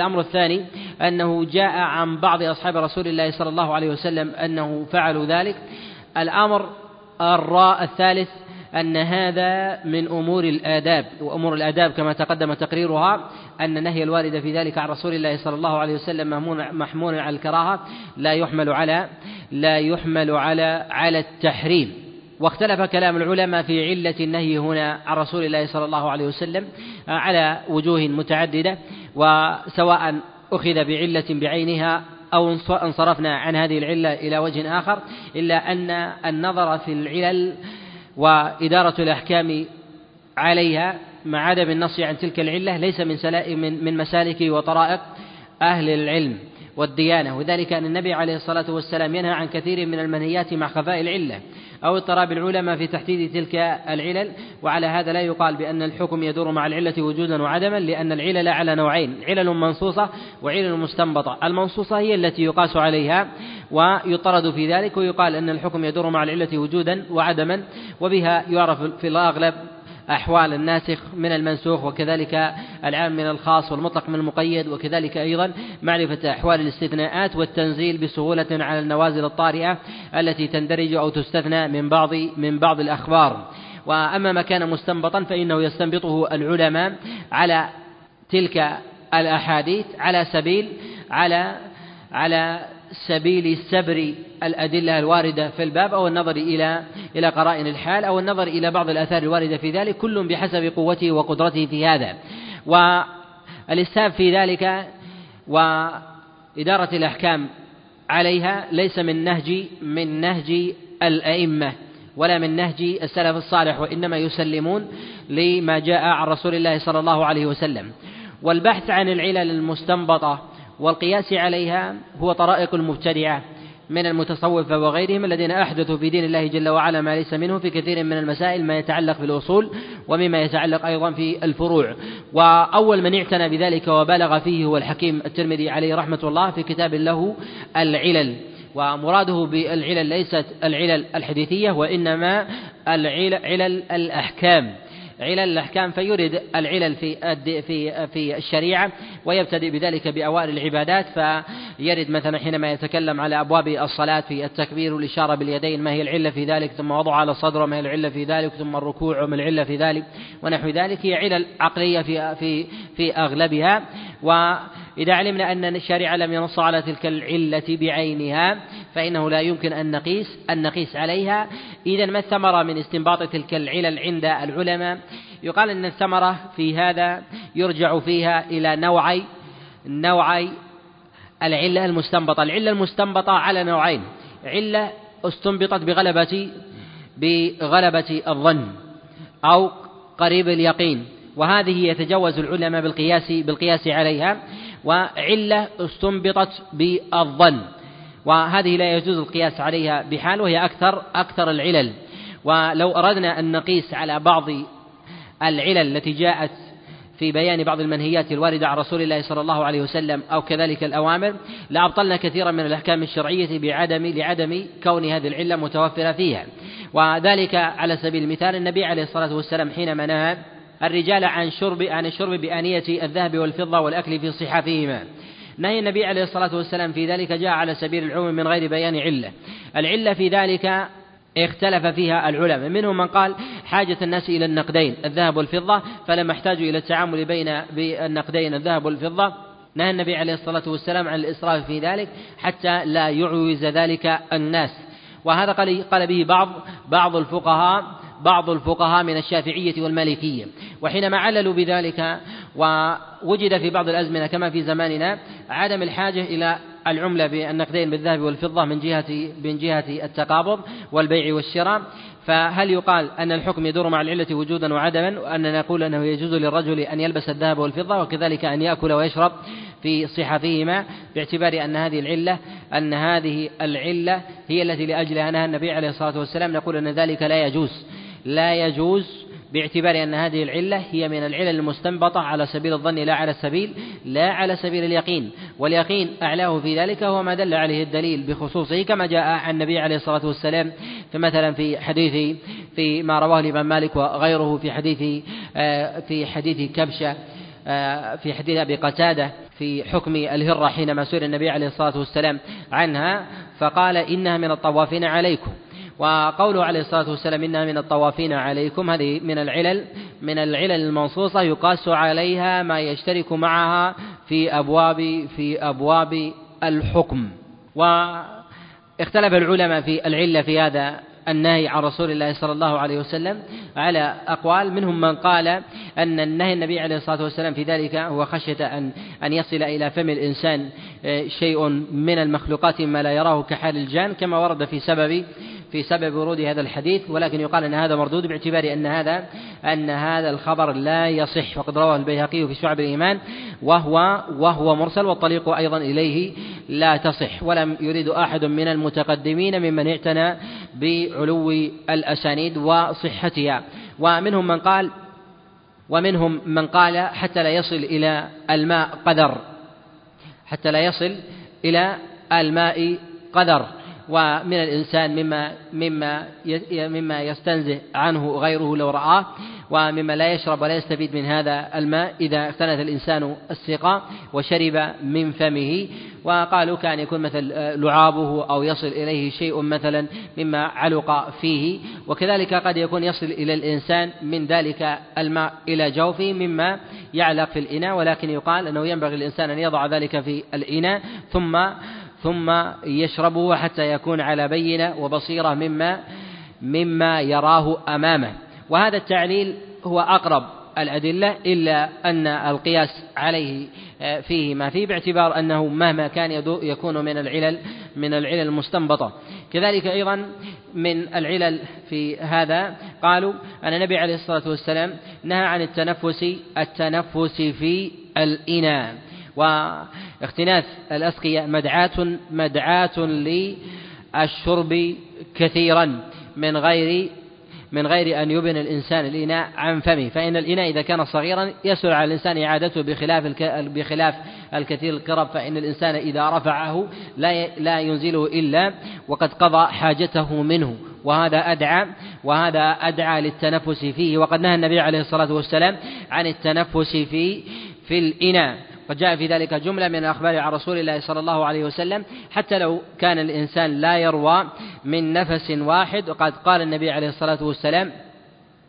الأمر الثاني أنه جاء عن بعض أصحاب رسول الله صلى الله عليه وسلم أنه فعلوا ذلك. الأمر الراء الثالث أن هذا من أمور الآداب وأمور الآداب كما تقدم تقريرها أن النهي الوارد في ذلك عن رسول الله صلى الله عليه وسلم محمول على الكراهة لا يحمل على لا يحمل على على التحريم. واختلف كلام العلماء في علة النهي هنا عن رسول الله صلى الله عليه وسلم على وجوه متعددة. وسواء أخذ بعلة بعينها أو انصرفنا عن هذه العلة إلى وجه آخر إلا أن النظر في العلل وإدارة الأحكام عليها مع عدم النص عن تلك العلة ليس من من من مسالك وطرائق أهل العلم والديانة. وذلك أن النبي عليه الصلاة والسلام ينهى عن كثير من المنهيات مع خفاء العلة. أو اضطراب العلماء في تحديد تلك العلل. وعلى هذا لا يقال بأن الحكم يدور مع العلة وجودا وعدما لأن العلل على نوعين علل منصوصة وعلل مستنبطة. المنصوصة هي التي يقاس عليها ويطرد في ذلك ويقال أن الحكم يدور مع العلة وجودا وعدما وبها يعرف في الأغلب أحوال الناسخ من المنسوخ وكذلك العام من الخاص والمطلق من المقيد وكذلك أيضا معرفة أحوال الاستثناءات والتنزيل بسهولة على النوازل الطارئة التي تندرج أو تستثنى من بعض من بعض الأخبار. وأما ما كان مستنبطا فإنه يستنبطه العلماء على تلك الأحاديث على سبيل على على سبيل سبر الأدلة الواردة في الباب أو النظر إلى إلى قرائن الحال أو النظر إلى بعض الآثار الواردة في ذلك كل بحسب قوته وقدرته في هذا. والإسهاب في ذلك وإدارة الأحكام عليها ليس من نهج من نهج الأئمة ولا من نهج السلف الصالح وإنما يسلمون لما جاء عن رسول الله صلى الله عليه وسلم. والبحث عن العلل المستنبطة والقياس عليها هو طرائق المبتدعة من المتصوفة وغيرهم الذين أحدثوا في دين الله جل وعلا ما ليس منه في كثير من المسائل ما يتعلق بالأصول ومما يتعلق أيضا في الفروع. وأول من اعتنى بذلك وبالغ فيه هو الحكيم الترمذي عليه رحمة الله في كتاب له العلل. ومراده بالعلل ليست العلل الحديثية وإنما العلل الأحكام. علل الأحكام فيرد العلل في في في الشريعة ويبتدئ بذلك بأوائل العبادات فيرد مثلا حينما يتكلم على أبواب الصلاة في التكبير والإشارة باليدين ما هي العلة في ذلك ثم وضع على الصدر وما هي العلة في ذلك ثم الركوع وما العلة في ذلك ونحو ذلك هي علل عقلية في في في أغلبها وإذا علمنا أن الشارع لم ينص على تلك العلة بعينها فإنه لا يمكن أن نقيس أن نقيس عليها. إذا ما الثمرة من استنباط تلك العلل عند العلماء؟ يقال أن الثمرة في هذا يرجع فيها إلى نوعي نوعي العلة المستنبطة. العلة المستنبطة على نوعين. علة استنبطت بغلبة بغلبة الظن أو قريب اليقين. وهذه يتجوز العلماء بالقياس بالقياس عليها. وعلة استنبطت بالظن. وهذه لا يجوز القياس عليها بحال وهي أكثر أكثر العلل. ولو أردنا أن نقيس على بعض العلل التي جاءت في بيان بعض المنهيات الواردة عن رسول الله صلى الله عليه وسلم أو كذلك الأوامر لأبطلنا كثيرا من الأحكام الشرعية بعدم لعدم كون هذه العلة متوفرة فيها. وذلك على سبيل المثال النبي عليه الصلاة والسلام حينما نهى الرجال عن شرب عن الشرب بآنية الذهب والفضة والأكل في صحافهما. نهي النبي عليه الصلاة والسلام في ذلك جاء على سبيل العموم من غير بيان علة. العلة في ذلك اختلف فيها العلماء. منهم من قال حاجة الناس إلى النقدين الذهب والفضة فلما احتاجوا إلى التعامل بين النقدين الذهب والفضة. نهى النبي عليه الصلاة والسلام عن الإسراف في ذلك؟ حتى لا يعوز ذلك الناس. وهذا قال به بعض بعض الفقهاء بعض الفقهاء من الشافعية والمالكية وحينما عللوا بذلك ووجد في بعض الأزمنة كما في زماننا عدم الحاجة إلى العملة بالنقدين بالذهب والفضة من جهة من جهة التقابض والبيع والشراء. فهل يقال أن الحكم يدور مع العلة وجودا وعدما وأن نقول أنه يجوز للرجل أن يلبس الذهب والفضة وكذلك أن يأكل ويشرب في صحفهما باعتبار أن هذه العلة أن هذه العلة هي التي لأجلها نهى النبي عليه الصلاة والسلام نقول أن ذلك لا يجوز. لا يجوز باعتبار أن هذه العلة هي من العلل المستنبطة على سبيل الظن لا على سبيل لا على سبيل اليقين. واليقين أعلاه في ذلك هو ما دل عليه الدليل بخصوصه كما جاء عن النبي عليه الصلاة والسلام. فمثلا في حديث في ما رواه الإمام مالك وغيره في حديث آه، في حديث كبشة آه، في حديث أبي قتادة في حكم الهرة حينما سئل النبي عليه الصلاة والسلام عنها فقال إنها من الطوافين عليكم. وقوله عليه الصلاة والسلام إنها من الطوافين عليكم هذه من العلل من العلل المنصوصة يقاس عليها ما يشترك معها في أبواب في أبواب الحكم. واختلف العلماء في العلة في هذا النهي عن رسول الله صلى الله عليه وسلم على أقوال. منهم من قال أن النهي النبي عليه الصلاة والسلام في ذلك هو خشية أن أن يصل إلى فم الإنسان آه، شيء من المخلوقات مما لا يراه كحال الجان كما ورد في سبب في سبب ورود هذا الحديث ولكن يقال أن هذا مردود باعتبار أن هذا أن هذا الخبر لا يصح. وقد رواه البيهقي في شعب الإيمان وهو وهو مرسل والطريق أيضا إليه لا تصح. ولم يريد أحد من المتقدمين ممن اعتنى بعلو الأسانيد وصحتها. ومنهم من قال ومنهم من قال حتى لا يصل إلى الماء قدر. حتى لا يصل إلى الماء قدر. ومن الإنسان مما مما مما يستنزه عنه غيره لو رآه ومما لا يشرب ولا يستفيد من هذا الماء إذا اقتنت الإنسان السقاء وشرب من فمه. وقالوا كان يكون مثل لعابه أو يصل إليه شيء مثلا مما علق فيه. وكذلك قد يكون يصل إلى الإنسان من ذلك الماء إلى جوفه مما يعلق في الإناء. ولكن يقال أنه ينبغي الإنسان أن يضع ذلك في الإناء. ثم ثم يشربه حتى يكون على بينة وبصيرة مما مما يراه أمامه. وهذا التعليل هو أقرب الأدلة إلا أن القياس عليه آه، فيه ما فيه باعتبار أنه مهما كان يكون من العلل من العلل المستنبطة. كذلك أيضا من العلل في هذا قالوا أن النبي عليه الصلاة والسلام نهى عن التنفس التنفس في الإناء. واختناث الأسقية مدعاة مدعاة للشرب كثيرا من غير من غير أن يبن الإنسان الإناء عن فمه. فإن الإناء إذا كان صغيرا يسهل على الإنسان إعادته بخلاف بخلاف الكثير القرب فإن الإنسان إذا رفعه لا لا ينزله إلا وقد قضى حاجته منه. وهذا أدعى وهذا أدعى للتنفس فيه. وقد نهى النبي عليه الصلاة والسلام عن التنفس في في الإناء. وجاء في ذلك جملة من الأخبار عن رسول الله صلى الله عليه وسلم حتى لو كان الإنسان لا يروى من نفس واحد وقد قال النبي عليه الصلاة والسلام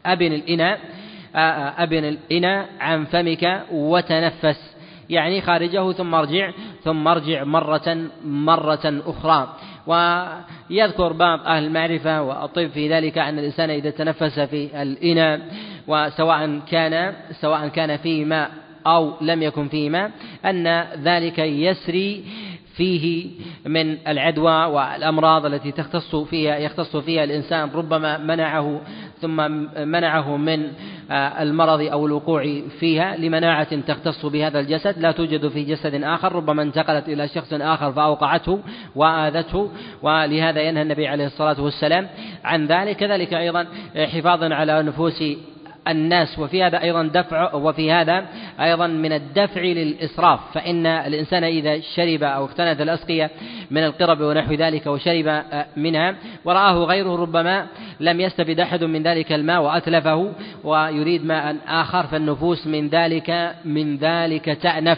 أبن الإناء أبن الإناء عن فمك وتنفس. يعني خارجه ثم ارجع ثم ارجع مرة مرة أخرى. ويذكر بعض أهل المعرفة والطب في ذلك أن الإنسان إذا تنفس في الإناء وسواء كان سواء كان فيه ماء أو لم يكن فيه ماء أن ذلك يسري فيه من العدوى والأمراض التي تختص فيها يختص فيها الإنسان ربما منعه ثم منعه من آه، المرض أو الوقوع فيها لمناعة تختص بهذا الجسد. لا توجد في جسد آخر ربما انتقلت إلى شخص آخر فأوقعته وآذته ولهذا ينهى النبي عليه الصلاة والسلام عن ذلك. كذلك أيضا حفاظا على نفوس الناس وفي هذا أيضا دفع وفي هذا أيضا من الدفع للإسراف فإن الإنسان إذا شرب أو اقتنت الأسقية من القرب ونحو ذلك وشرب منها ورآه غيره ربما لم يستفد أحد من ذلك الماء وأتلفه ويريد ماء آخر فالنفوس من ذلك من ذلك تأنف.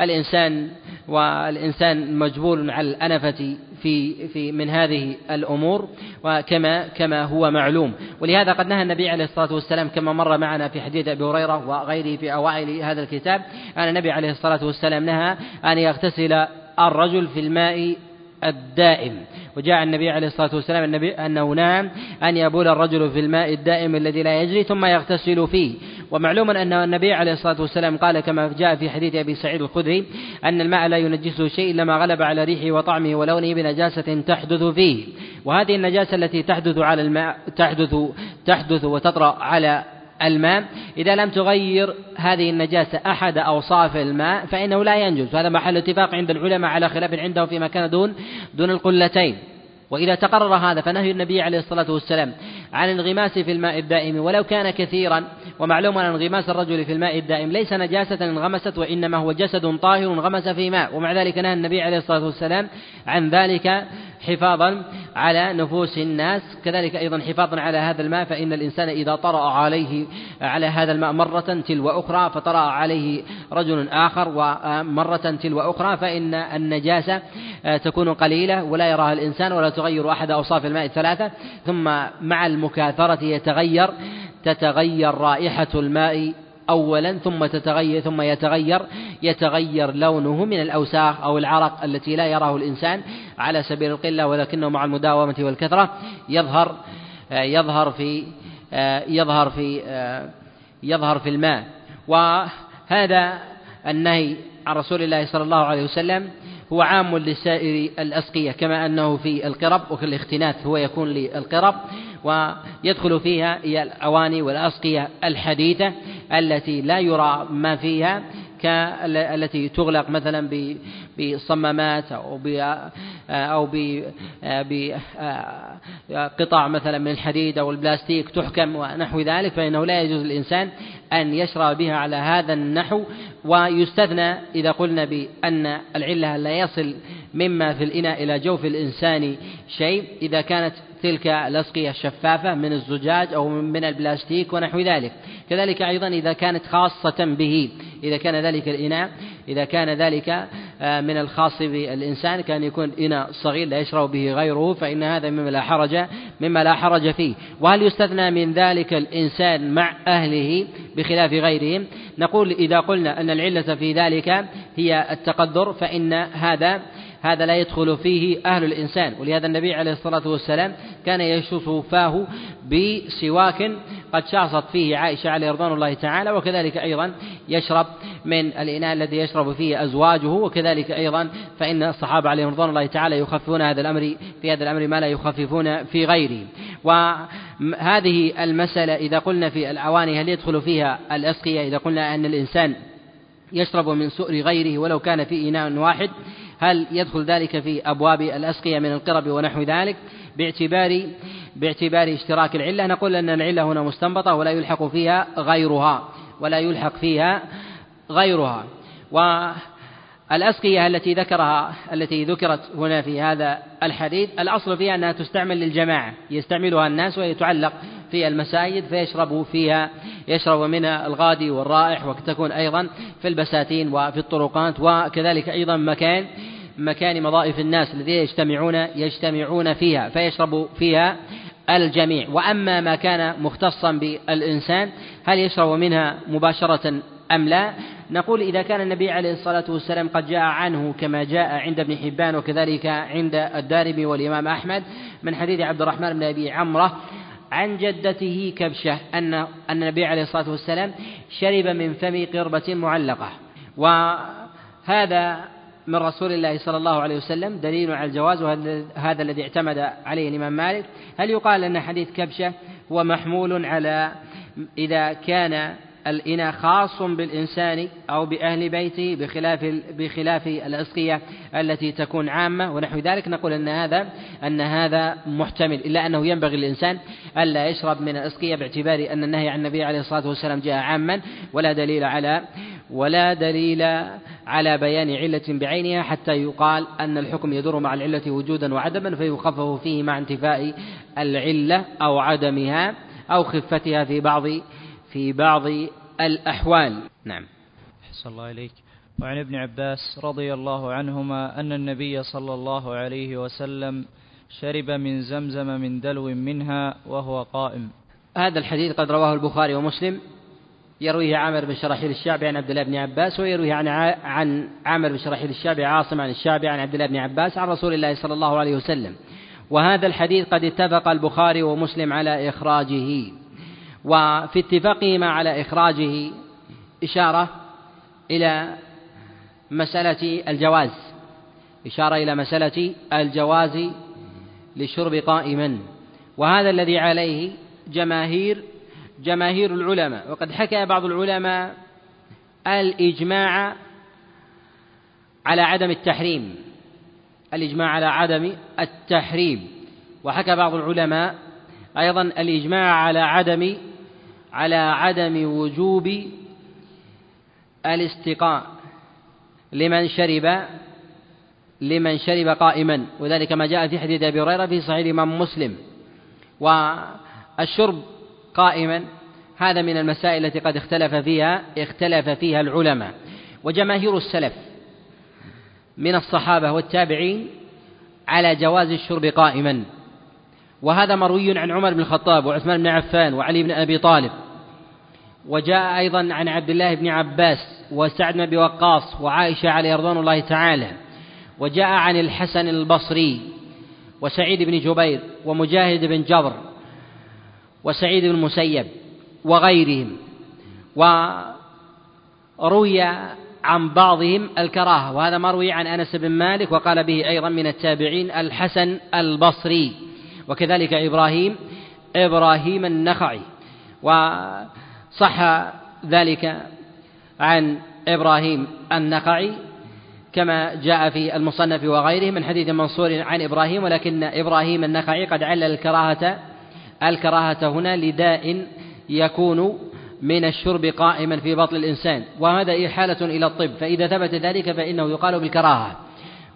والإنسان والإنسان مجبول على الأنفة في في من هذه الأمور وكما كما هو معلوم. ولهذا قد نهى النبي عليه الصلاة والسلام كما مر معنا في حديث أبي هريرة وغيره في أوائل هذا الكتاب أن النبي عليه الصلاة والسلام نهى أن يغتسل الرجل في الماء الدائم. وجاء النبي عليه الصلاة والسلام النبي أنه نام أن يبول الرجل في الماء الدائم الذي لا يجري ثم يغتسل فيه. ومعلوم أن النبي عليه الصلاة والسلام قال كما جاء في حديث أبي سعيد الخدري أن الماء لا ينجسه شيء إلا ما غلب على ريحه وطعمه ولونه بنجاسة تحدث فيه. وهذه النجاسة التي تحدث على الماء تحدث تحدث وتطرأ على الماء. إذا لم تغير هذه النجاسة أحد أوصاف الماء فإنه لا ينجز هذا محل اتفاق عند العلماء على خلاف عندهم فيما كان دون دون القلتين. وإذا تقرر هذا فنهي النبي عليه الصلاة والسلام عن الانغماس في الماء الدائم. ولو كان كثيرا ومعلوم أن انغماس الرجل في الماء الدائم ليس نجاسة انغمست وإنما هو جسد طاهر انغمس في ماء. ومع ذلك نهى النبي عليه الصلاة والسلام عن ذلك. حفاظا على نفوس الناس. كذلك أيضا حفاظا على هذا الماء فإن الإنسان إذا طرأ عليه على هذا الماء مرة تلو أخرى فطرأ عليه رجل آخر ومرة تلو أخرى فإن النجاسة تكون قليلة ولا يراها الإنسان ولا تغير أحد أوصاف الماء الثلاثة. ثم مع المكاثرة يتغير تتغير رائحة الماء. أولا ثم تتغير ثم يتغير يتغير لونه من الأوساخ أو العرق التي لا يراه الإنسان على سبيل القلة ولكنه مع المداومة والكثرة يظهر يظهر في يظهر في يظهر في الماء. وهذا النهي عن رسول الله صلى الله عليه وسلم هو عام لسائر الأسقية كما أنه في القرب وفي الاختناث هو يكون للقرب. ويدخل فيها الأواني والأسقية الحديثة التي لا يرى ما فيها كالتي تغلق مثلا بصمامات أو ب أو بقطع مثلا من الحديد أو البلاستيك تحكم ونحو ذلك فإنه لا يجوز للإنسان أن يشرب بها على هذا النحو. ويستثنى إذا قلنا بأن العلة لا يصل مما في الإناء إلى جوف الإنسان شيء إذا كانت تلك الأسقية الشفافة من الزجاج أو من البلاستيك ونحو ذلك. كذلك أيضا إذا كانت خاصة به إذا كان ذلك الإناء إذا كان ذلك آه، من الخاص بالإنسان كان يكون إناء صغير لا يشرب به غيره فإن هذا مما لا حرج مما لا حرج فيه. وهل يستثنى من ذلك الإنسان مع أهله بخلاف غيرهم نقول إذا قلنا أن العلة في ذلك هي التقدر فإن هذا هذا لا يدخل فيه أهل الإنسان. ولهذا النبي عليه الصلاة والسلام كان يشوف فاه بسواك قد شاصت فيه عائشة عليه رضوان الله تعالى وكذلك أيضا يشرب من الإناء الذي يشرب فيه أزواجه وكذلك أيضا فإن الصحابة عليهم رضوان الله تعالى يخففون هذا الأمر في هذا الأمر ما لا يخففون في غيره. وهذه المسألة إذا قلنا في الأواني هل يدخل فيها الأسقية إذا قلنا أن الإنسان يشرب من سؤر غيره ولو كان في إناء واحد هل يدخل ذلك في أبواب الأسقية من القرب ونحو ذلك؟ باعتبار باعتبار اشتراك العلة. نقول أن العلة هنا مستنبطة ولا يلحق فيها غيرها. ولا يلحق فيها غيرها. والأسقية التي ذكرها التي ذكرت هنا في هذا الحديث الأصل فيها أنها تستعمل للجماعة. يستعملها الناس وهي تعلق في المساجد فيشرب فيها يشرب منها الغادي والرائح وتكون أيضا في البساتين وفي الطرقات وكذلك أيضا مكان مكان مضائف الناس الذين يجتمعون يجتمعون فيها فيشرب فيها الجميع. وأما ما كان مختصا بالإنسان هل يشرب منها مباشرة أم لا؟ نقول إذا كان النبي عليه الصلاة والسلام قد جاء عنه كما جاء عند ابن حبان وكذلك عند الدارمي والإمام أحمد من حديث عبد الرحمن بن أبي عمرة عن جدته كبشة أن أن النبي عليه الصلاة والسلام شرب من فم قربة معلقة. وهذا من رسول الله صلى الله عليه وسلم دليل على الجواز وهذا الذي اعتمد عليه الإمام مالك. هل يقال أن حديث كبشة هو محمول على إذا كان الإناء خاص بالإنسان أو بأهل بيته بخلاف بخلاف الأسقية التي تكون عامة ونحو ذلك. نقول أن هذا أن هذا محتمل إلا أنه ينبغي للإنسان ألا يشرب من الأسقية باعتبار أن النهي عن النبي عليه الصلاة والسلام جاء عاما ولا دليل على ولا دليل على بيان علة بعينها حتى يقال أن الحكم يدور مع العلة وجودا وعدما فيخفف فيه مع انتفاء العلة أو عدمها أو خفتها في بعض في بعض الأحوال. نعم. أحسن الله إليك. وعن ابن عباس رضي الله عنهما أن النبي صلى الله عليه وسلم شرب من زمزم من دلو منها وهو قائم. هذا الحديث قد رواه البخاري ومسلم. يرويه عامر بن شرحيل الشعبي عن عبد الله بن عباس ويرويه عن عن عامر بن شرحيل الشعبي عاصم عن الشعبي عن عبد الله بن عباس عن رسول الله صلى الله عليه وسلم. وهذا الحديث قد اتفق البخاري ومسلم على إخراجه. وفي اتفاقهما على إخراجه إشارة إلى مسألة الجواز إشارة إلى مسألة الجواز للشرب قائما وهذا الذي عليه جماهير جماهير العلماء وقد حكى بعض العلماء الإجماع على عدم التحريم الإجماع على عدم التحريم وحكى بعض العلماء أيضا الإجماع على عدم على عدم وجوب الاستقاء لمن شرب لمن شرب قائما. وذلك ما جاء في حديث أبي هريرة في صحيح الإمام مسلم. والشرب قائما هذا من المسائل التي قد اختلف فيها اختلف فيها العلماء. وجماهير السلف من الصحابة والتابعين على جواز الشرب قائما. وهذا مروي عن عمر بن الخطاب وعثمان بن عفان وعلي بن أبي طالب. وجاء أيضا عن عبد الله بن عباس وسعد بن أبي وقاص وعائشة عليه رضوان الله تعالى. وجاء عن الحسن البصري وسعيد بن جبير ومجاهد بن جبر وسعيد بن المسيب وغيرهم. وروي عن بعضهم الكراهة. وهذا مروي عن أنس بن مالك وقال به أيضا من التابعين الحسن البصري. وكذلك إبراهيم إبراهيم النخعي. وصح ذلك عن إبراهيم النخعي كما جاء في المصنف وغيره من حديث منصور عن إبراهيم ولكن إبراهيم النخعي قد علل الكراهة الكراهة هنا لداء يكون من الشرب قائما في بطن الإنسان. وهذا إحالة إلى الطب فإذا ثبت ذلك فإنه يقال بالكراهة.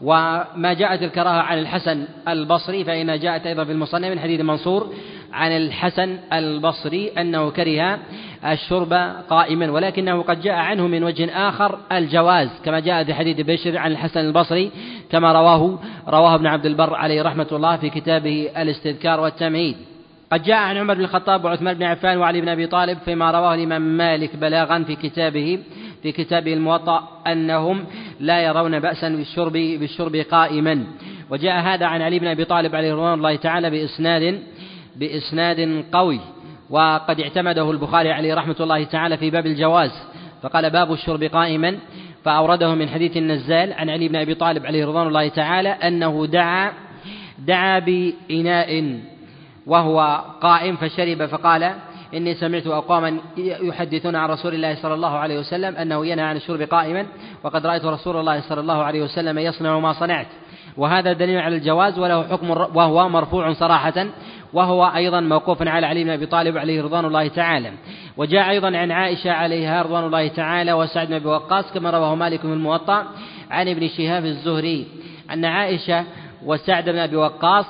وما جاءت الكراهة عن الحسن البصري فإنها جاءت أيضا في المصنف من حديث منصور عن الحسن البصري أنه كره الشرب قائما ولكنه قد جاء عنه من وجه آخر الجواز كما جاء في حديث بشر عن الحسن البصري كما رواه رواه ابن عبد البر عليه رحمة الله في كتابه الاستذكار والتمهيد. قد جاء عن عمر بن الخطاب وعثمان بن عفان وعلي بن أبي طالب فيما رواه الإمام مالك بلاغا في كتابه في كتابه الموطأ أنهم لا يرون بأسا بالشرب بالشرب قائما. وجاء هذا عن علي بن أبي طالب عليه رضوان الله تعالى بإسناد بإسناد قوي. وقد اعتمده البخاري عليه رحمة الله تعالى في باب الجواز. فقال باب الشرب قائما. فأورده من حديث النزال عن علي بن أبي طالب عليه رضوان الله تعالى أنه دعا دعا بإناء وهو قائم فشرب فقال إني سمعت أقواما يحدثون عن رسول الله صلى الله عليه وسلم أنه ينهى عن الشرب قائما وقد رأيت رسول الله صلى الله عليه وسلم يصنع ما صنعت. وهذا دليل على الجواز وله حكم وهو مرفوع صراحة وهو أيضا موقوف على علي بن أبي طالب عليه رضوان الله تعالى. وجاء أيضا عن عائشة عليها رضوان الله تعالى وسعد بن أبي وقاص كما رواه مالك في الموطأ عن ابن شهاب الزهري أن عائشة وسعد بن أبي وقاص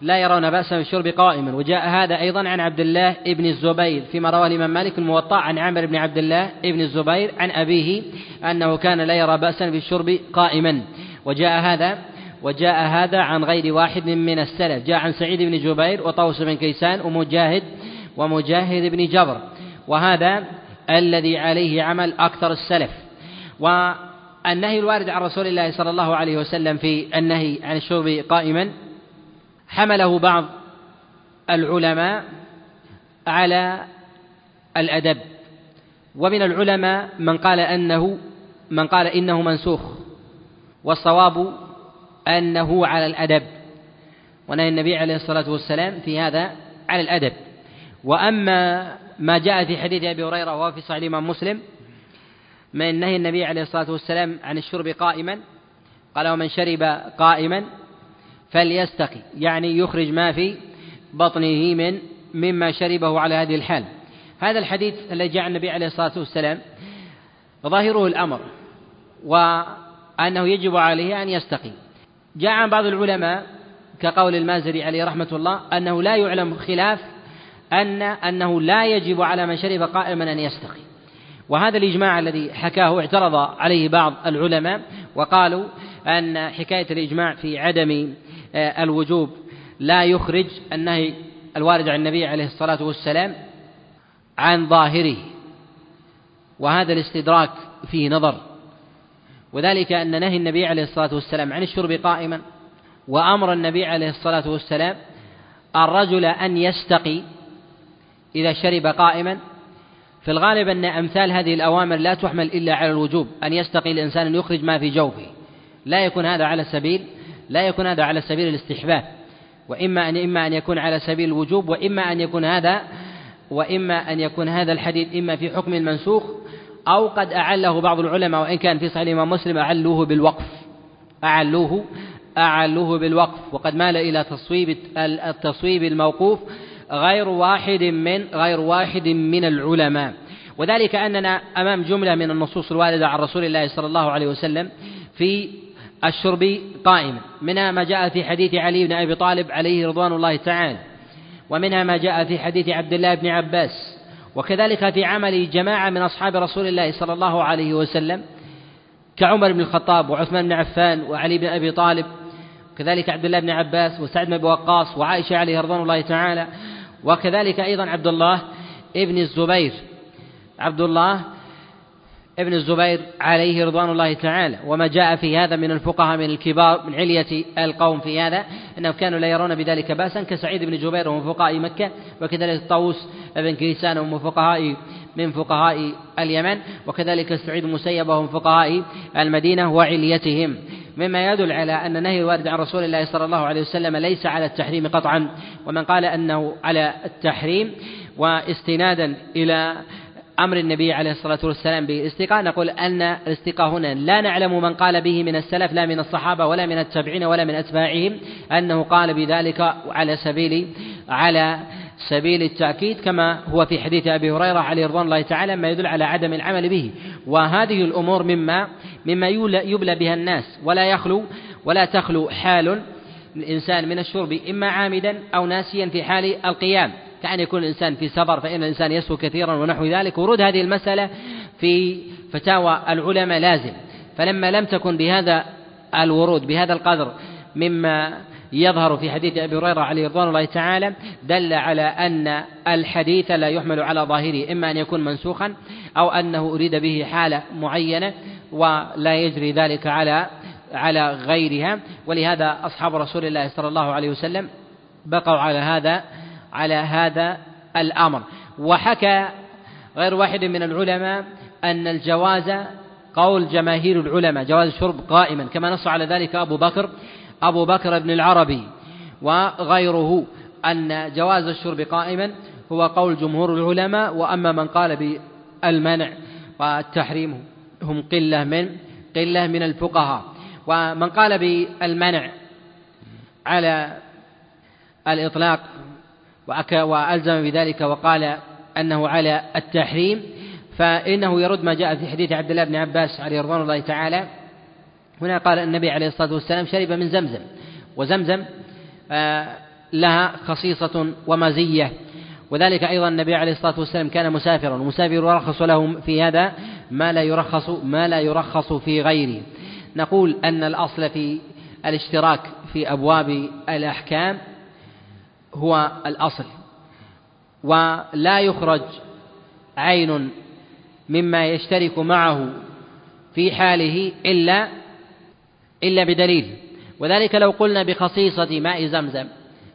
لا يرون بأسا بالشرب قائما. وجاء هذا أيضا عن عبد الله بن الزبير فيما رواه الإمام مالك الموطأ عن عامر بن عبد الله بن الزبير عن أبيه أنه كان لا يرى بأسا بالشرب قائما. وجاء هذا وجاء هذا عن غير واحد من السلف. جاء عن سعيد بن جبير وطوس بن كيسان ومجاهد ومجاهد بن جبر. وهذا الذي عليه عمل أكثر السلف. والنهي الوارد عن رسول الله صلى الله عليه وسلم في النهي عن الشرب قائما حمله بعض العلماء على الأدب. ومن العلماء من قال أنه من قال إنه منسوخ. والصواب أنه على الأدب. ونهى النبي عليه الصلاة والسلام في هذا على الأدب. وأما ما جاء في حديث أبي هريرة وهو في صحيح الإمام مسلم من نهي النبي عليه الصلاة والسلام عن الشرب قائما قال ومن شرب قائما فليستقي. يعني يخرج ما في بطنه من مما شربه على هذه الحال. هذا الحديث الذي جاء النبي عليه الصلاة والسلام ظاهره الأمر وأنه يجب عليه أن يستقي. جاء عن بعض العلماء كقول المازري عليه رحمة الله أنه لا يعلم خلاف أن أنه لا يجب على من شرب قائما أن يستقي. وهذا الإجماع الذي حكاه اعترض عليه بعض العلماء وقالوا أن حكاية الإجماع في عدم الوجوب. لا يخرج النهي الوارد عن النبي عليه الصلاة والسلام عن ظاهره وهذا الاستدراك فيه نظر. وذلك أن نهي النبي عليه الصلاة والسلام عن الشرب قائما وأمر النبي عليه الصلاة والسلام الرجل أن يستقي إذا شرب قائما. في الغالب أن أمثال هذه الأوامر لا تحمل إلا على الوجوب أن يستقي الإنسان أن يخرج ما في جوفه. لا يكون هذا على سبيل لا يكون هذا على سبيل الاستحباب وإما أن إما أن يكون على سبيل الوجوب وإما أن يكون هذا وإما أن يكون هذا الحديث إما في حكم المنسوخ أو قد أعله بعض العلماء وإن كان في صحيح الإمام مسلم أعلوه بالوقف. أعلوه أعلوه بالوقف. وقد مال إلى تصويب التصويب الموقوف غير واحد من غير واحد من العلماء. وذلك أننا أمام جملة من النصوص الواردة عن رسول الله صلى الله عليه وسلم في الشرب قائما منها ما جاء في حديث علي بن أبي طالب عليه رضوان الله تعالى. ومنها ما جاء في حديث عبد الله بن عباس. وكذلك في عمل جماعة من أصحاب رسول الله صلى الله عليه وسلم كعمر بن الخطاب وعثمان بن عفان وعلي بن أبي طالب كذلك عبد الله بن عباس وسعد بن أبي وقاص وعائشة عليه رضوان الله تعالى وكذلك أيضا عبد الله ابن الزبير. عبد الله ابن الزبير عليه رضوان الله تعالى. وما جاء في هذا من الفقهاء من الكبار من علية القوم في هذا أنهم كانوا لا يرون بذلك بأسا كسعيد بن جبير ومن فقهاء مكة وكذلك طاووس بن كيسان ومن فقهاء من فقهاء اليمن وكذلك سعيد المسيب وهم فقهاء المدينة وعليتهم. مما يدل على أن النهي الوارد عن رسول الله صلى الله عليه وسلم ليس على التحريم قطعا ومن قال أنه على التحريم واستنادا إلى أمر النبي عليه الصلاة والسلام بالاستقاء نقول أن الاستقاء هنا لا نعلم من قال به من السلف لا من الصحابة ولا من التابعين ولا من أتباعهم أنه قال بذلك على سبيل على سبيل التأكيد كما هو في حديث أبي هريرة عليه رضوان الله تعالى ما يدل على عدم العمل به. وهذه الأمور مما مما يبلى بها الناس. ولا يخلو ولا تخلو حال الإنسان من الشرب إما عامدا أو ناسيا في حال القيام. كأن يكون الإنسان في سفر فإن الإنسان يسهو كثيرا ونحو ذلك. ورود هذه المسألة في فتاوى العلماء لازم. فلما لم تكن بهذا الورود بهذا القدر مما يظهر في حديث أبي هريرة عليه رضوان الله تعالى دل على أن الحديث لا يحمل على ظاهره إما أن يكون منسوخا أو أنه أريد به حالة معينة ولا يجري ذلك على على غيرها. ولهذا أصحاب رسول الله صلى الله عليه وسلم بقوا على هذا على هذا الأمر. وحكى غير واحد من العلماء أن الجواز قول جماهير العلماء جواز الشرب قائما كما نص على ذلك أبو بكر أبو بكر بن العربي وغيره أن جواز الشرب قائما هو قول جمهور العلماء وأما من قال بالمنع والتحريم هم قلة من قلة من الفقهاء. ومن قال بالمنع على الإطلاق وألزم بذلك وقال أنه على التحريم. فإنه يرد ما جاء في حديث عبد الله بن عباس عليه رضوان الله تعالى. هنا قال النبي عليه الصلاة والسلام شرب من زمزم وزمزم آه، لها خصيصة ومزية. وذلك أيضا النبي عليه الصلاة والسلام كان مسافرا والمسافر يرخص له في هذا ما لا يرخص ما لا يرخص في غيره. نقول أن الأصل في الاشتراك في أبواب الأحكام هو الأصل. ولا يخرج عين مما يشترك معه في حاله إلا إلا بدليل. وذلك لو قلنا بخصيصة ماء زمزم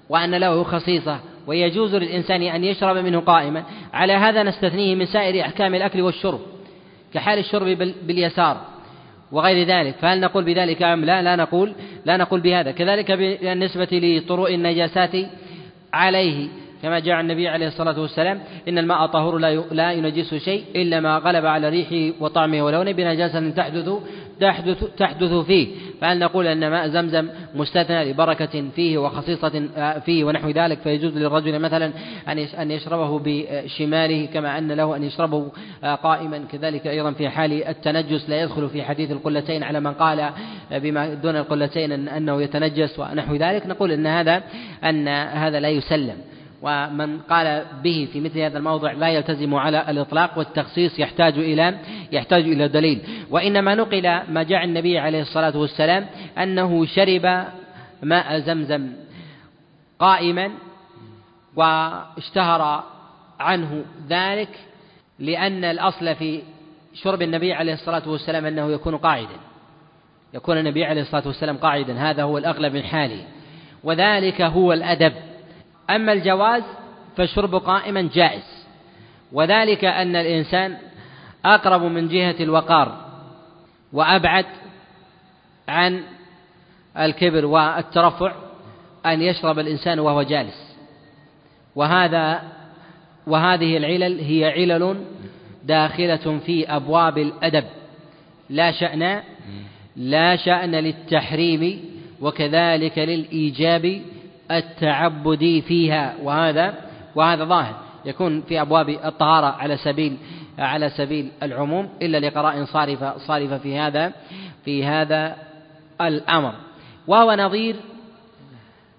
وأن له خصيصة ويجوز للإنسان أن يشرب منه قائما. على هذا نستثنيه من سائر أحكام الأكل والشرب كحال الشرب باليسار وغير ذلك. فهل نقول بذلك أم لا؟ لا نقول لا نقول بهذا. كذلك بالنسبة لطروء النجاسات عليه كما جاء النبي عليه الصلاة والسلام إن الماء طهور لا ينجس شيء إلا ما غلب على ريحه وطعمه ولونه بنجاسة تحدث تحدث تحدث فيه. فهل نقول أن ماء زمزم مستثنى لبركة فيه وخصيصة آه، فيه ونحو ذلك فيجوز للرجل مثلا أن يشربه بشماله كما أن له أن يشربه آه، قائما. كذلك أيضا في حال التنجس لا يدخل في حديث القلتين على من قال آه، بما دون القلتين أنه يتنجس ونحو ذلك. نقول أن هذا أن هذا لا يسلم. ومن قال به في مثل هذا الموضع لا يلتزم على الإطلاق والتخصيص يحتاج إلى يحتاج إلى دليل. وإنما نقل ما جاء النبي عليه الصلاة والسلام أنه شرب ماء زمزم قائما واشتهر عنه ذلك لأن الأصل في شرب النبي عليه الصلاة والسلام أنه يكون قاعدا. يكون النبي عليه الصلاة والسلام قاعدا. هذا هو الأغلب من حاله. وذلك هو الأدب. أما الجواز فالشرب قائما جائز. وذلك أن الإنسان أقرب من جهة الوقار وأبعد عن الكبر والترفع أن يشرب الإنسان وهو جالس. وهذا وهذه العلل هي علل داخلة في أبواب الأدب. لا شأن لا شأن للتحريم وكذلك للإيجاب التعبدي فيها وهذا وهذا ظاهر. يكون في أبواب الطهارة على سبيل على سبيل العموم إلا لقراء صارفة صارفة في هذا في هذا الأمر. وهو نظير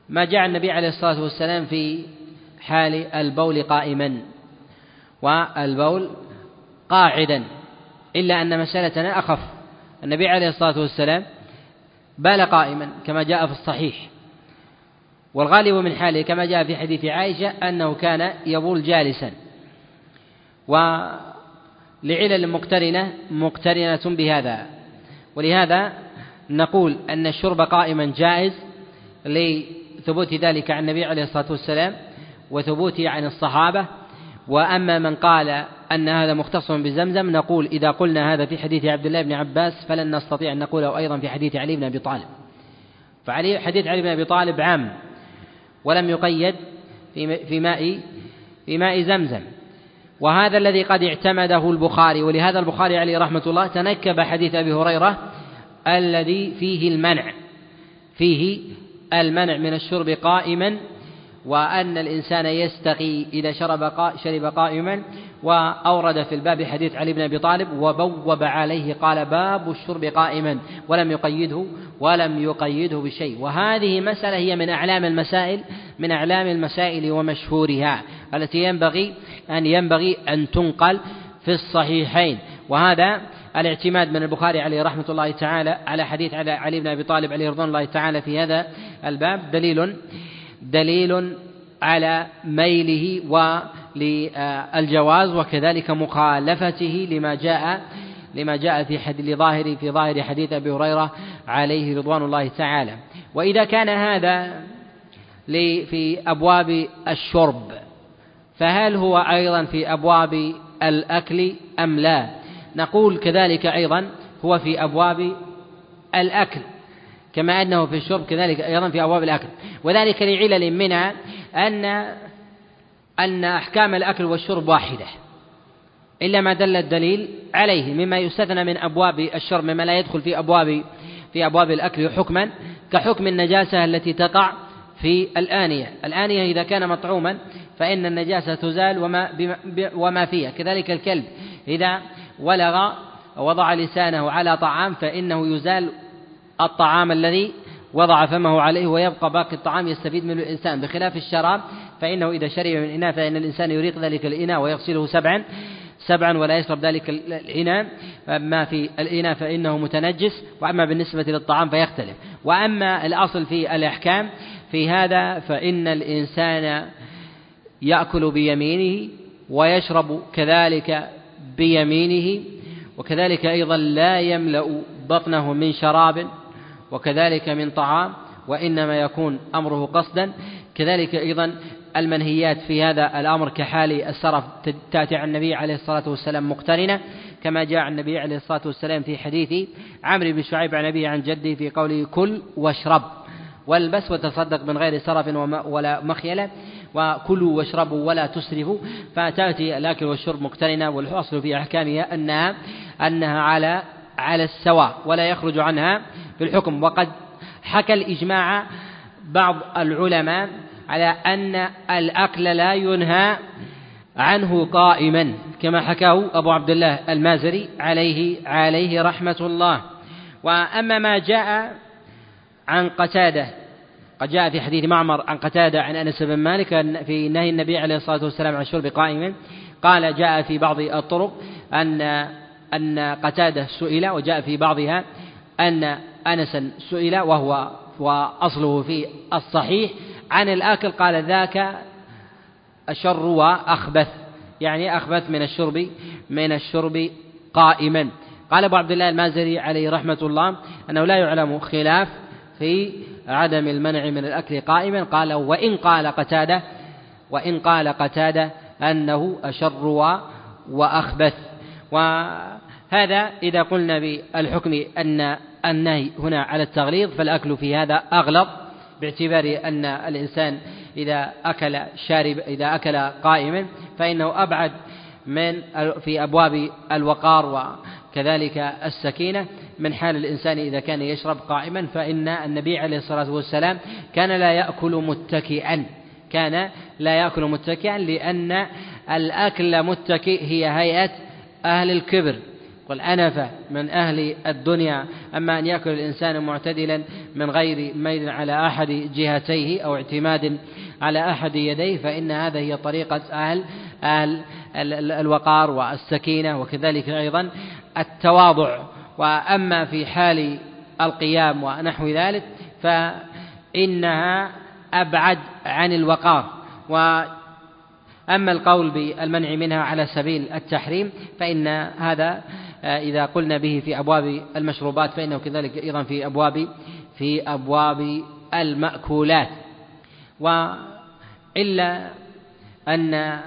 ما جاء النبي عليه الصلاة والسلام في حال البول قائما والبول قاعدا إلا أن مسألتنا أخف. النبي عليه الصلاة والسلام بال قائما كما جاء في الصحيح. والغالب من حاله كما جاء في حديث عائشة أنه كان يبول جالسا. ولعلل مقترنة مقترنة بهذا. ولهذا نقول أن الشرب قائما جائز لثبوت ذلك عن النبي عليه الصلاة والسلام وثبوته عن الصحابة. وأما من قال أن هذا مختص بزمزم نقول إذا قلنا هذا في حديث عبد الله بن عباس فلن نستطيع أن نقوله أيضا في حديث علي بن أبي طالب. فعلي حديث علي بن أبي طالب عام. ولم يقيد في ماء في ماء زمزم. وهذا الذي قد اعتمده البخاري ولهذا البخاري عليه رحمة الله تنكب حديث أبي هريرة الذي فيه المنع فيه المنع من الشرب قائما وأن الإنسان يستقي إذا شرب شرب قائما وأورد في الباب حديث علي بن أبي طالب وبوب عليه قال باب الشرب قائما ولم يقيده ولم يقيده بشيء. وهذه مسألة هي من أعلام المسائل من أعلام المسائل ومشهورها التي ينبغي أن ينبغي أن تنقل في الصحيحين. وهذا الاعتماد من البخاري عليه رحمة الله تعالى على حديث علي بن أبي طالب عليه رضوان الله تعالى في هذا الباب دليل دليل على ميله وللجواز وكذلك مخالفته لما جاء لما جاء في حد لظاهر في ظاهر حديث أبي هريرة عليه رضوان الله تعالى. وإذا كان هذا في أبواب الشرب فهل هو أيضا في أبواب الأكل أم لا؟ نقول كذلك أيضا هو في أبواب الأكل. كما أنه في الشرب كذلك أيضا في أبواب الأكل. وذلك لعلل منها أن أن أحكام الأكل والشرب واحدة. إلا ما دل الدليل عليه مما يستثنى من أبواب الشرب مما لا يدخل في أبواب في أبواب الأكل حكما كحكم النجاسة التي تقع في الآنية. الآنية إذا كان مطعوما فإن النجاسة تزال وما, وما فيها. كذلك الكلب إذا ولغ وضع لسانه على طعام فإنه يزال الطعام الذي وضع فمه عليه ويبقى باقي الطعام يستفيد منه الإنسان. بخلاف الشراب فإنه إذا شرب من إناء فإن الإنسان يريق ذلك الإناء ويغسله سبعا سبعا ولا يشرب ذلك الإناء. ما في الإناء فإنه متنجس وأما بالنسبة للطعام فيختلف. وأما الأصل في الأحكام في هذا فإن الإنسان يأكل بيمينه ويشرب كذلك بيمينه وكذلك أيضا لا يملأ بطنه من شراب. وكذلك من طعام وإنما يكون أمره قصدا. كذلك أيضا المنهيات في هذا الأمر كحال السرف تأتي عن النبي عليه الصلاة والسلام مقترنة كما جاء عن النبي عليه الصلاة والسلام في حديث عمرو بن شعيب عن أبيه عن جده في قوله كل واشرب. والبس وتصدق من غير سرف ولا مخيلة وكلوا واشربوا ولا تسرفوا. فتأتي الأكل والشرب مقترنة والأصل في أحكامها أنها أنها على على السواء ولا يخرج عنها في الحكم. وقد حكى الإجماع بعض العلماء على أن الأكل لا ينهى عنه قائما كما حكاه أبو عبد الله المازري عليه عليه رحمة الله. وأما ما جاء عن قتادة قد جاء في حديث معمر عن قتادة عن أنس بن مالك في نهي النبي عليه الصلاة والسلام عن الشرب قائما قال جاء في بعض الطرق أن أن قتادة سئل وجاء في بعضها أن أنسا سئل وهو وأصله في الصحيح. عن الآكل قال ذاك أشر وأخبث يعني أخبث من الشرب من الشرب قائما. قال أبو عبد الله المازري عليه رحمة الله أنه لا يعلم خلاف في عدم المنع من الأكل قائما. قال وإن قال قتادة وإن قال قتادة أنه أشر وأخبث. وهذا إذا قلنا بالحكم أن النهي هنا على التغليظ فالأكل في هذا أغلظ باعتبار أن الإنسان إذا أكل شارب إذا أكل قائما فإنه أبعد من في أبواب الوقار وكذلك السكينة. من حال الإنسان إذا كان يشرب قائما فإن النبي عليه الصلاة والسلام كان لا يأكل متكئا. كان لا يأكل متكئا لأن الأكل متكئ هي هيئة أهل الكبر. قل أنف من أهل الدنيا أما أن يأكل الإنسان معتدلا من غير ميل على أحد جهتيه أو اعتماد على أحد يديه فإن هذا هي طريقة أهل أهل الوقار والسكينة وكذلك أيضا التواضع. وأما في حال القيام ونحو ذلك فإنها أبعد عن الوقار. وأما القول بالمنع منها على سبيل التحريم فإن هذا إذا قلنا به في أبواب المشروبات فإنه كذلك أيضا في أبواب في أبواب المأكولات. وإلا أن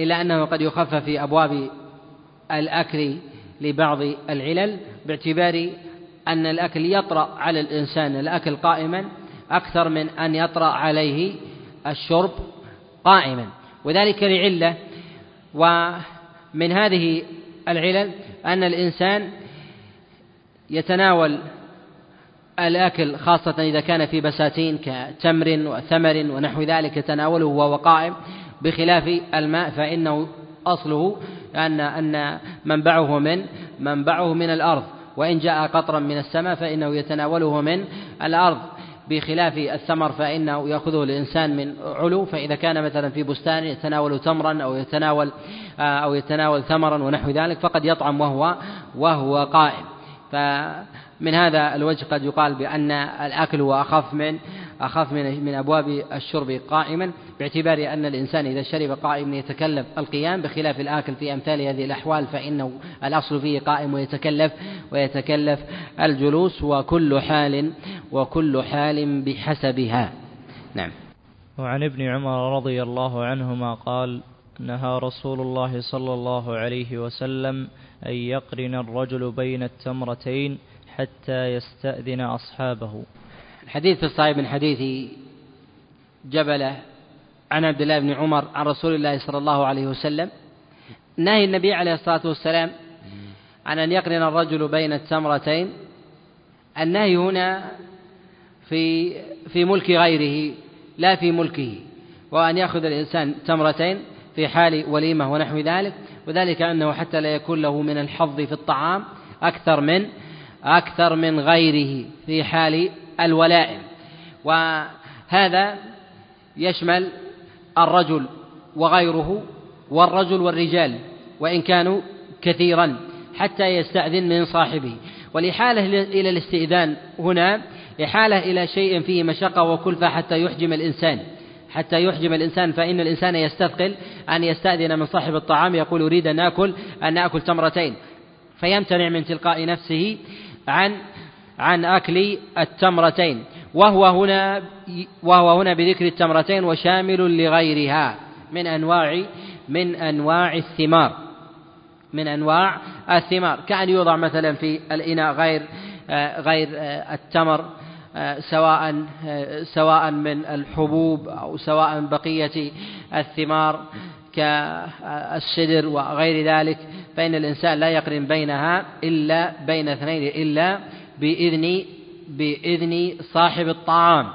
إلا أنه قد يخفف في أبواب الأكل لبعض العلل باعتبار أن الأكل يطرأ على الإنسان الأكل قائما أكثر من أن يطرأ عليه الشرب قائما. وذلك لعلة ومن هذه العلل أن الإنسان يتناول الأكل خاصة إذا كان في بساتين كتمر وثمر ونحو ذلك يتناوله وهو قائم بخلاف الماء فإنه أصله أن أن منبعه من منبعه من الأرض. وإن جاء قطرا من السماء فإنه يتناوله من الأرض. بخلاف الثمر فإنه يأخذه الإنسان من علو فإذا كان مثلا في بستان يتناول تمرا أو يتناول أو يتناول ثمرا ونحو ذلك فقد يطعم وهو وهو قائم. فمن هذا الوجه قد يقال بأن الأكل هو أخف من أخف من من أبواب الشرب قائما باعتبار أن الإنسان إذا شرب قائما يتكلف القيام بخلاف الآكل في أمثال هذه الأحوال فإنه الأصل فيه قائم ويتكلف ويتكلف الجلوس وكل حال وكل حال بحسبها. نعم. وعن ابن عمر رضي الله عنهما قال نهى رسول الله صلى الله عليه وسلم أن يقرن الرجل بين التمرتين حتى يستأذن أصحابه. الحديث في الصحيح من حديث جبلة عن عبد الله بن عمر عن رسول الله صلى الله عليه وسلم نهي النبي عليه الصلاة والسلام عن أن يقرن الرجل بين التمرتين. النهي هنا في في ملك غيره لا في ملكه وأن يأخذ الإنسان تمرتين في حال وليمة ونحو ذلك وذلك أنه حتى لا يكون له من الحظ في الطعام أكثر من أكثر من غيره في حال الولائم. وهذا يشمل الرجل وغيره والرجل والرجال وإن كانوا كثيرا حتى يستأذن من صاحبه. والإحالة إلى الاستئذان هنا إحالة إلى شيء فيه مشقة وكلفة حتى يحجم الإنسان. حتى يحجم الإنسان فإن الإنسان يستثقل أن يستأذن من صاحب الطعام يقول أريد أن آكل أن آكل تمرتين. فيمتنع من تلقاء نفسه عن عن أكل التمرتين وهو هنا وهو هنا بذكر التمرتين وشامل لغيرها من أنواع من أنواع الثمار من أنواع الثمار. كأن يوضع مثلا في الإناء غير غير التمر سواء سواء من الحبوب أو سواء بقية الثمار كالسدر وغير ذلك فإن الإنسان لا يقرن بينها إلا بين اثنين إلا بإذن بإذن صاحب الطعام.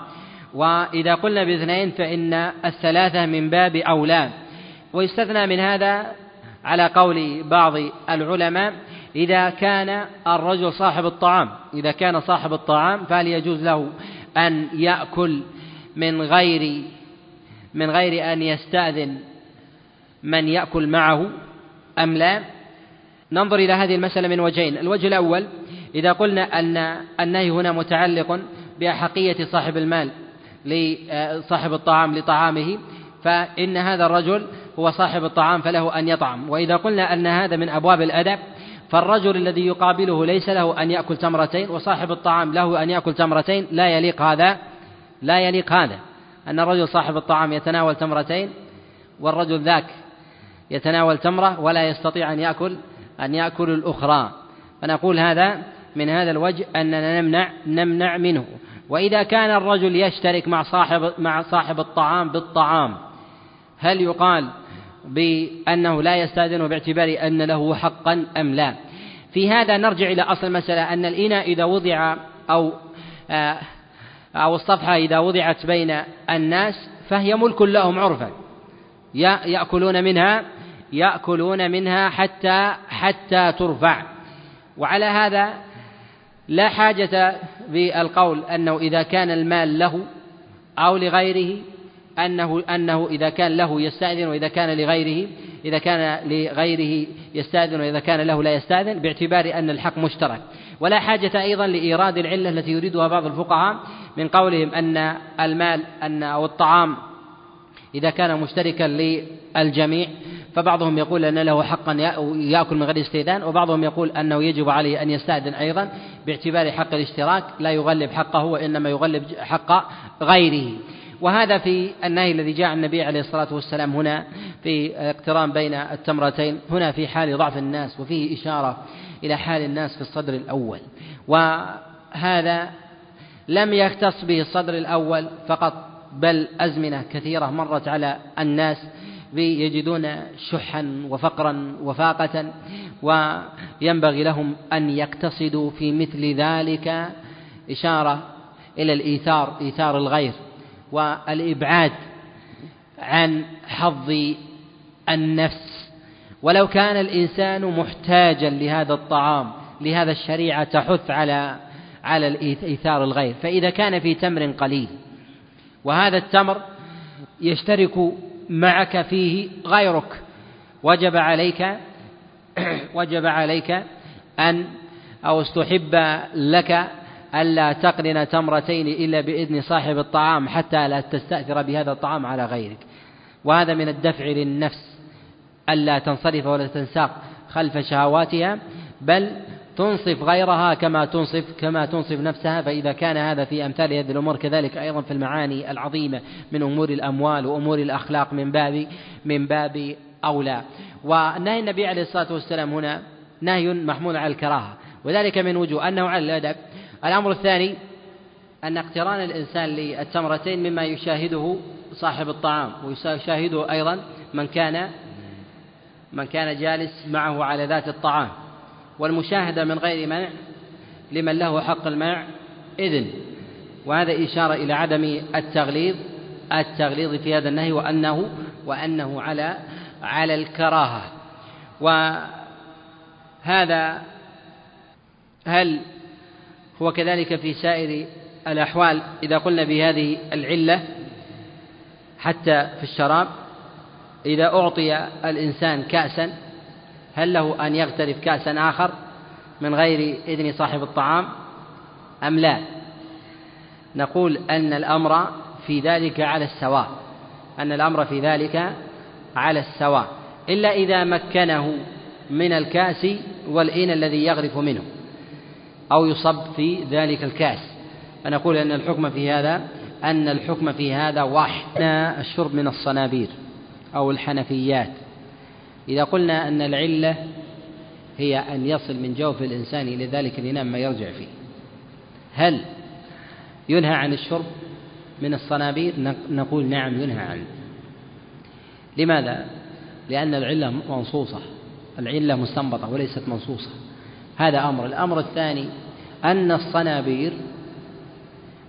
وإذا قلنا باثنين فإن الثلاثة من باب أولى. ويستثنى من هذا على قول بعض العلماء إذا كان الرجل صاحب الطعام إذا كان صاحب الطعام فهل يجوز له أن يأكل من غير من غير أن يستأذن من يأكل معه أم لا؟ ننظر إلى هذه المسألة من وجهين. الوجه الأول إذا قلنا أن النهي هنا متعلق بأحقية صاحب المال لصاحب الطعام لطعامه فإن هذا الرجل هو صاحب الطعام فله أن يطعم. وإذا قلنا أن هذا من أبواب الأدب فالرجل الذي يقابله ليس له أن يأكل تمرتين وصاحب الطعام له أن يأكل تمرتين لا يليق هذا لا يليق هذا. أن الرجل صاحب الطعام يتناول تمرتين والرجل ذاك يتناول تمرة ولا يستطيع أن يأكل أن يأكل الأخرى. فنقول هذا من هذا الوجه أننا نمنع نمنع منه. وإذا كان الرجل يشترك مع صاحب مع صاحب الطعام بالطعام هل يقال بأنه لا يستأذن باعتبار أن له حقا أم لا؟ في هذا نرجع إلى أصل المسألة أن الإناء إذا وضع أو آه، أو الصفحة إذا وضعت بين الناس فهي ملك لهم عرفا. يأكلون منها يأكلون منها حتى حتى ترفع. وعلى هذا لا حاجة بالقول أنه إذا كان المال له أو لغيره أنه أنه إذا كان له يستأذن وإذا كان لغيره إذا كان لغيره يستأذن وإذا كان له لا يستأذن باعتبار أن الحق مشترك. ولا حاجة أيضا لإيراد العلة التي يريدها بعض الفقهاء من قولهم أن المال أن أو الطعام إذا كان مشتركا للجميع فبعضهم يقول أن له حقا يأكل من غير استئذان وبعضهم يقول أنه يجب عليه أن يستأذن أيضا باعتبار حق الاشتراك لا يغلب حقه وإنما يغلب حق غيره. وهذا في النهي الذي جاء النبي عليه الصلاة والسلام هنا في اقتران بين التمرتين هنا في حال ضعف الناس وفيه إشارة إلى حال الناس في الصدر الأول. وهذا لم يختص به الصدر الأول فقط بل أزمنة كثيرة مرت على الناس يجدون شحا وفقرا وفاقة وينبغي لهم أن يقتصدوا في مثل ذلك إشارة إلى الإيثار إيثار الغير والإبعاد عن حظ النفس. ولو كان الإنسان محتاجا لهذا الطعام لهذا الشريعة تحث على على إيثار الغير. فإذا كان في تمر قليل وهذا التمر يشترك معك فيه غيرك. وجب عليك وجب عليك أن أو استحب لك ألا تقرن تمرتين إلا بإذن صاحب الطعام حتى لا تستأثر بهذا الطعام على غيرك. وهذا من الدفع للنفس ألا تنصرف ولا تنساق خلف شهواتها بل تنصف غيرها كما تنصف كما تنصف نفسها فإذا كان هذا في أمثال هذه الأمور كذلك أيضا في المعاني العظيمة من أمور الأموال وأمور الأخلاق من باب من باب أولى. ونهي النبي عليه الصلاة والسلام هنا نهي محمول على الكراهة. وذلك من وجوه أنه على الأدب. الأمر الثاني أن اقتران الإنسان للتمرتين مما يشاهده صاحب الطعام ويشاهده أيضا من كان من كان جالس معه على ذات الطعام. والمشاهدة من غير منع لمن له حق المنع إذن. وهذا إشارة إلى عدم التغليظ التغليظ في هذا النهي وأنه وأنه على على الكراهة. وهذا هل هو كذلك في سائر الأحوال إذا قلنا بهذه العلة حتى في الشراب؟ إذا أعطي الإنسان كأسا هل له أن يغترف كأسا آخر من غير إذن صاحب الطعام أم لا؟ نقول أن الأمر في ذلك على السواء. أن الأمر في ذلك على السواء. إلا إذا مكنه من الكأس والإن الذي يغرف منه أو يصب في ذلك الكأس. فنقول أن الحكم في هذا أن الحكم في هذا واحد. الشرب من الصنابير أو الحنفيات. إذا قلنا أن العلة هي أن يصل من جوف الإنسان إلى ذلك الإناء ما يرجع فيه. هل ينهى عن الشرب من الصنابير؟ نقول نعم ينهى عنه. لماذا؟ لأن العلة منصوصة. العلة مستنبطة وليست منصوصة. هذا أمر. الأمر الثاني أن الصنابير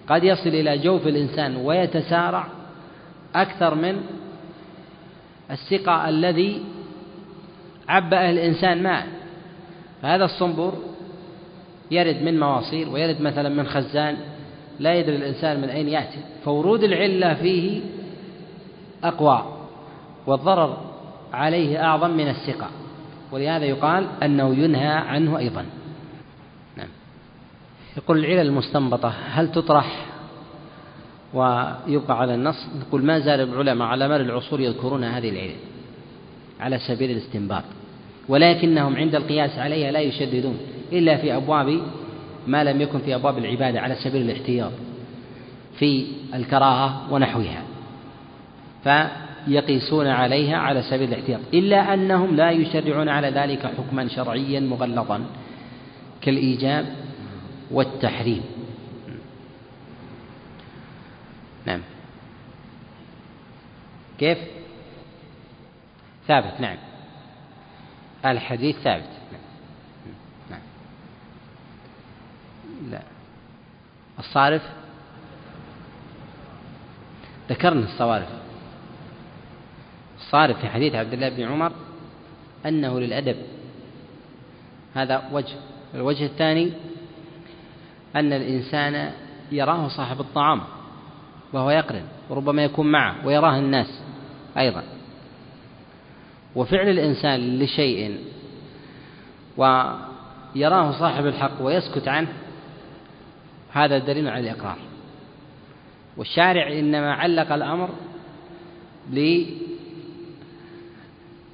قد يصل إلى جوف الإنسان ويتسارع أكثر من السقى الذي عبأه الإنسان ماء فهذا الصنبور يرد من مواصير ويرد مثلا من خزان لا يدري الإنسان من أين يأتي. فورود العلة فيه أقوى والضرر عليه أعظم من السقى ولهذا يقال أنه ينهى عنه أيضا. نعم. يقول العلل المستنبطة هل تطرح ويبقى على النص؟ نقول ما زال العلماء على مر العصور يذكرون هذه العلل على سبيل الاستنباط. ولكنهم عند القياس عليها لا يشددون إلا في أبواب ما لم يكن في أبواب العبادة على سبيل الاحتياط في الكراهة ونحوها. فيقيسون عليها على سبيل الاحتياط. إلا أنهم لا يشرعون على ذلك حكما شرعيا مغلظا كالإيجاب والتحريم. نعم. كيف؟ ثابت نعم. الحديث ثابت. نعم. لا. الصارف؟ ذكرنا الصوارف. الصارف في حديث عبد الله بن عمر أنه للأدب. هذا وجه. الوجه الثاني أن الإنسان يراه صاحب الطعام وهو يقرن وربما يكون معه ويراه الناس أيضا. وفعل الإنسان لشيء ويراه صاحب الحق ويسكت عنه هذا دليل على الإقرار. والشارع إنما علق الأمر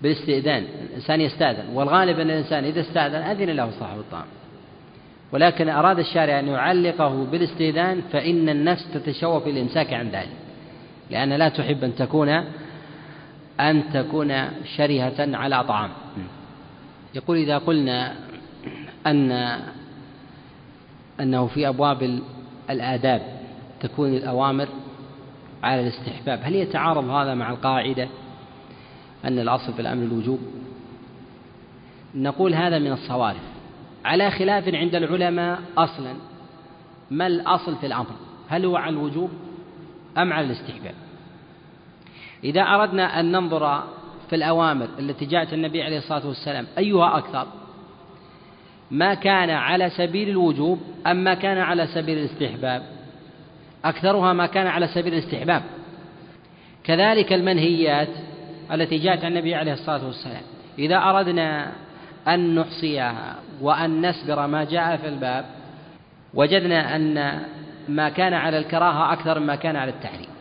بالاستئذان الإنسان يستأذن والغالب أن الإنسان إذا استأذن أذن له صاحب الطعام ولكن أراد الشارع أن يعلقه بالاستئذان فإن النفس تتشوف الإمساك عن ذلك لأن لا تحب أن تكون أن تكون شرهة على طعام. يقول إذا قلنا أن أنه في أبواب الآداب تكون الأوامر على الاستحباب. هل يتعارض هذا مع القاعدة أن الأصل في الأمر الوجوب؟ نقول هذا من الصوارف. على خلاف عند العلماء أصلا ما الأصل في الأمر؟ هل هو على الوجوب أم على الاستحباب؟ إذا أردنا أن ننظر في الأوامر التي جاءت النبي عليه الصلاة والسلام أيها أكثر ما كان على سبيل الوجوب أم ما كان على سبيل الاستحباب؟ أكثرها ما كان على سبيل الاستحباب. كذلك المنهيات التي جاءت عن النبي عليه الصلاة والسلام. إذا أردنا أن نحصيها وأن نسبر ما جاء في الباب وجدنا أن ما كان على الكراهة أكثر مما كان على التحريم.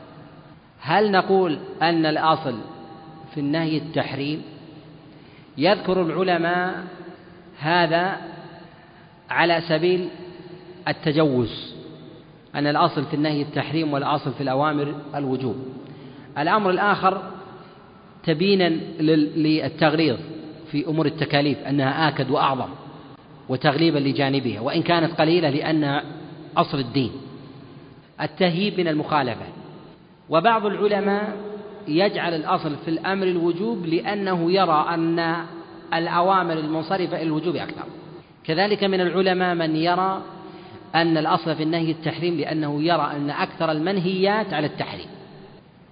هل نقول أن الأصل في النهي التحريم؟ يذكر العلماء هذا على سبيل التجوز أن الأصل في النهي التحريم والأصل في الأوامر الوجوب. الأمر الآخر تبينا للتغليظ في أمور التكاليف أنها آكد وأعظم وتغليبا لجانبها وإن كانت قليلة لأنها أصل الدين. التهييب من المخالفة. وبعض العلماء يجعل الأصل في الأمر الوجوب لأنه يرى أن الأوامر المنصرفة إلى الوجوب أكثر. كذلك من العلماء من يرى أن الأصل في النهي التحريم لأنه يرى أن أكثر المنهيات على التحريم.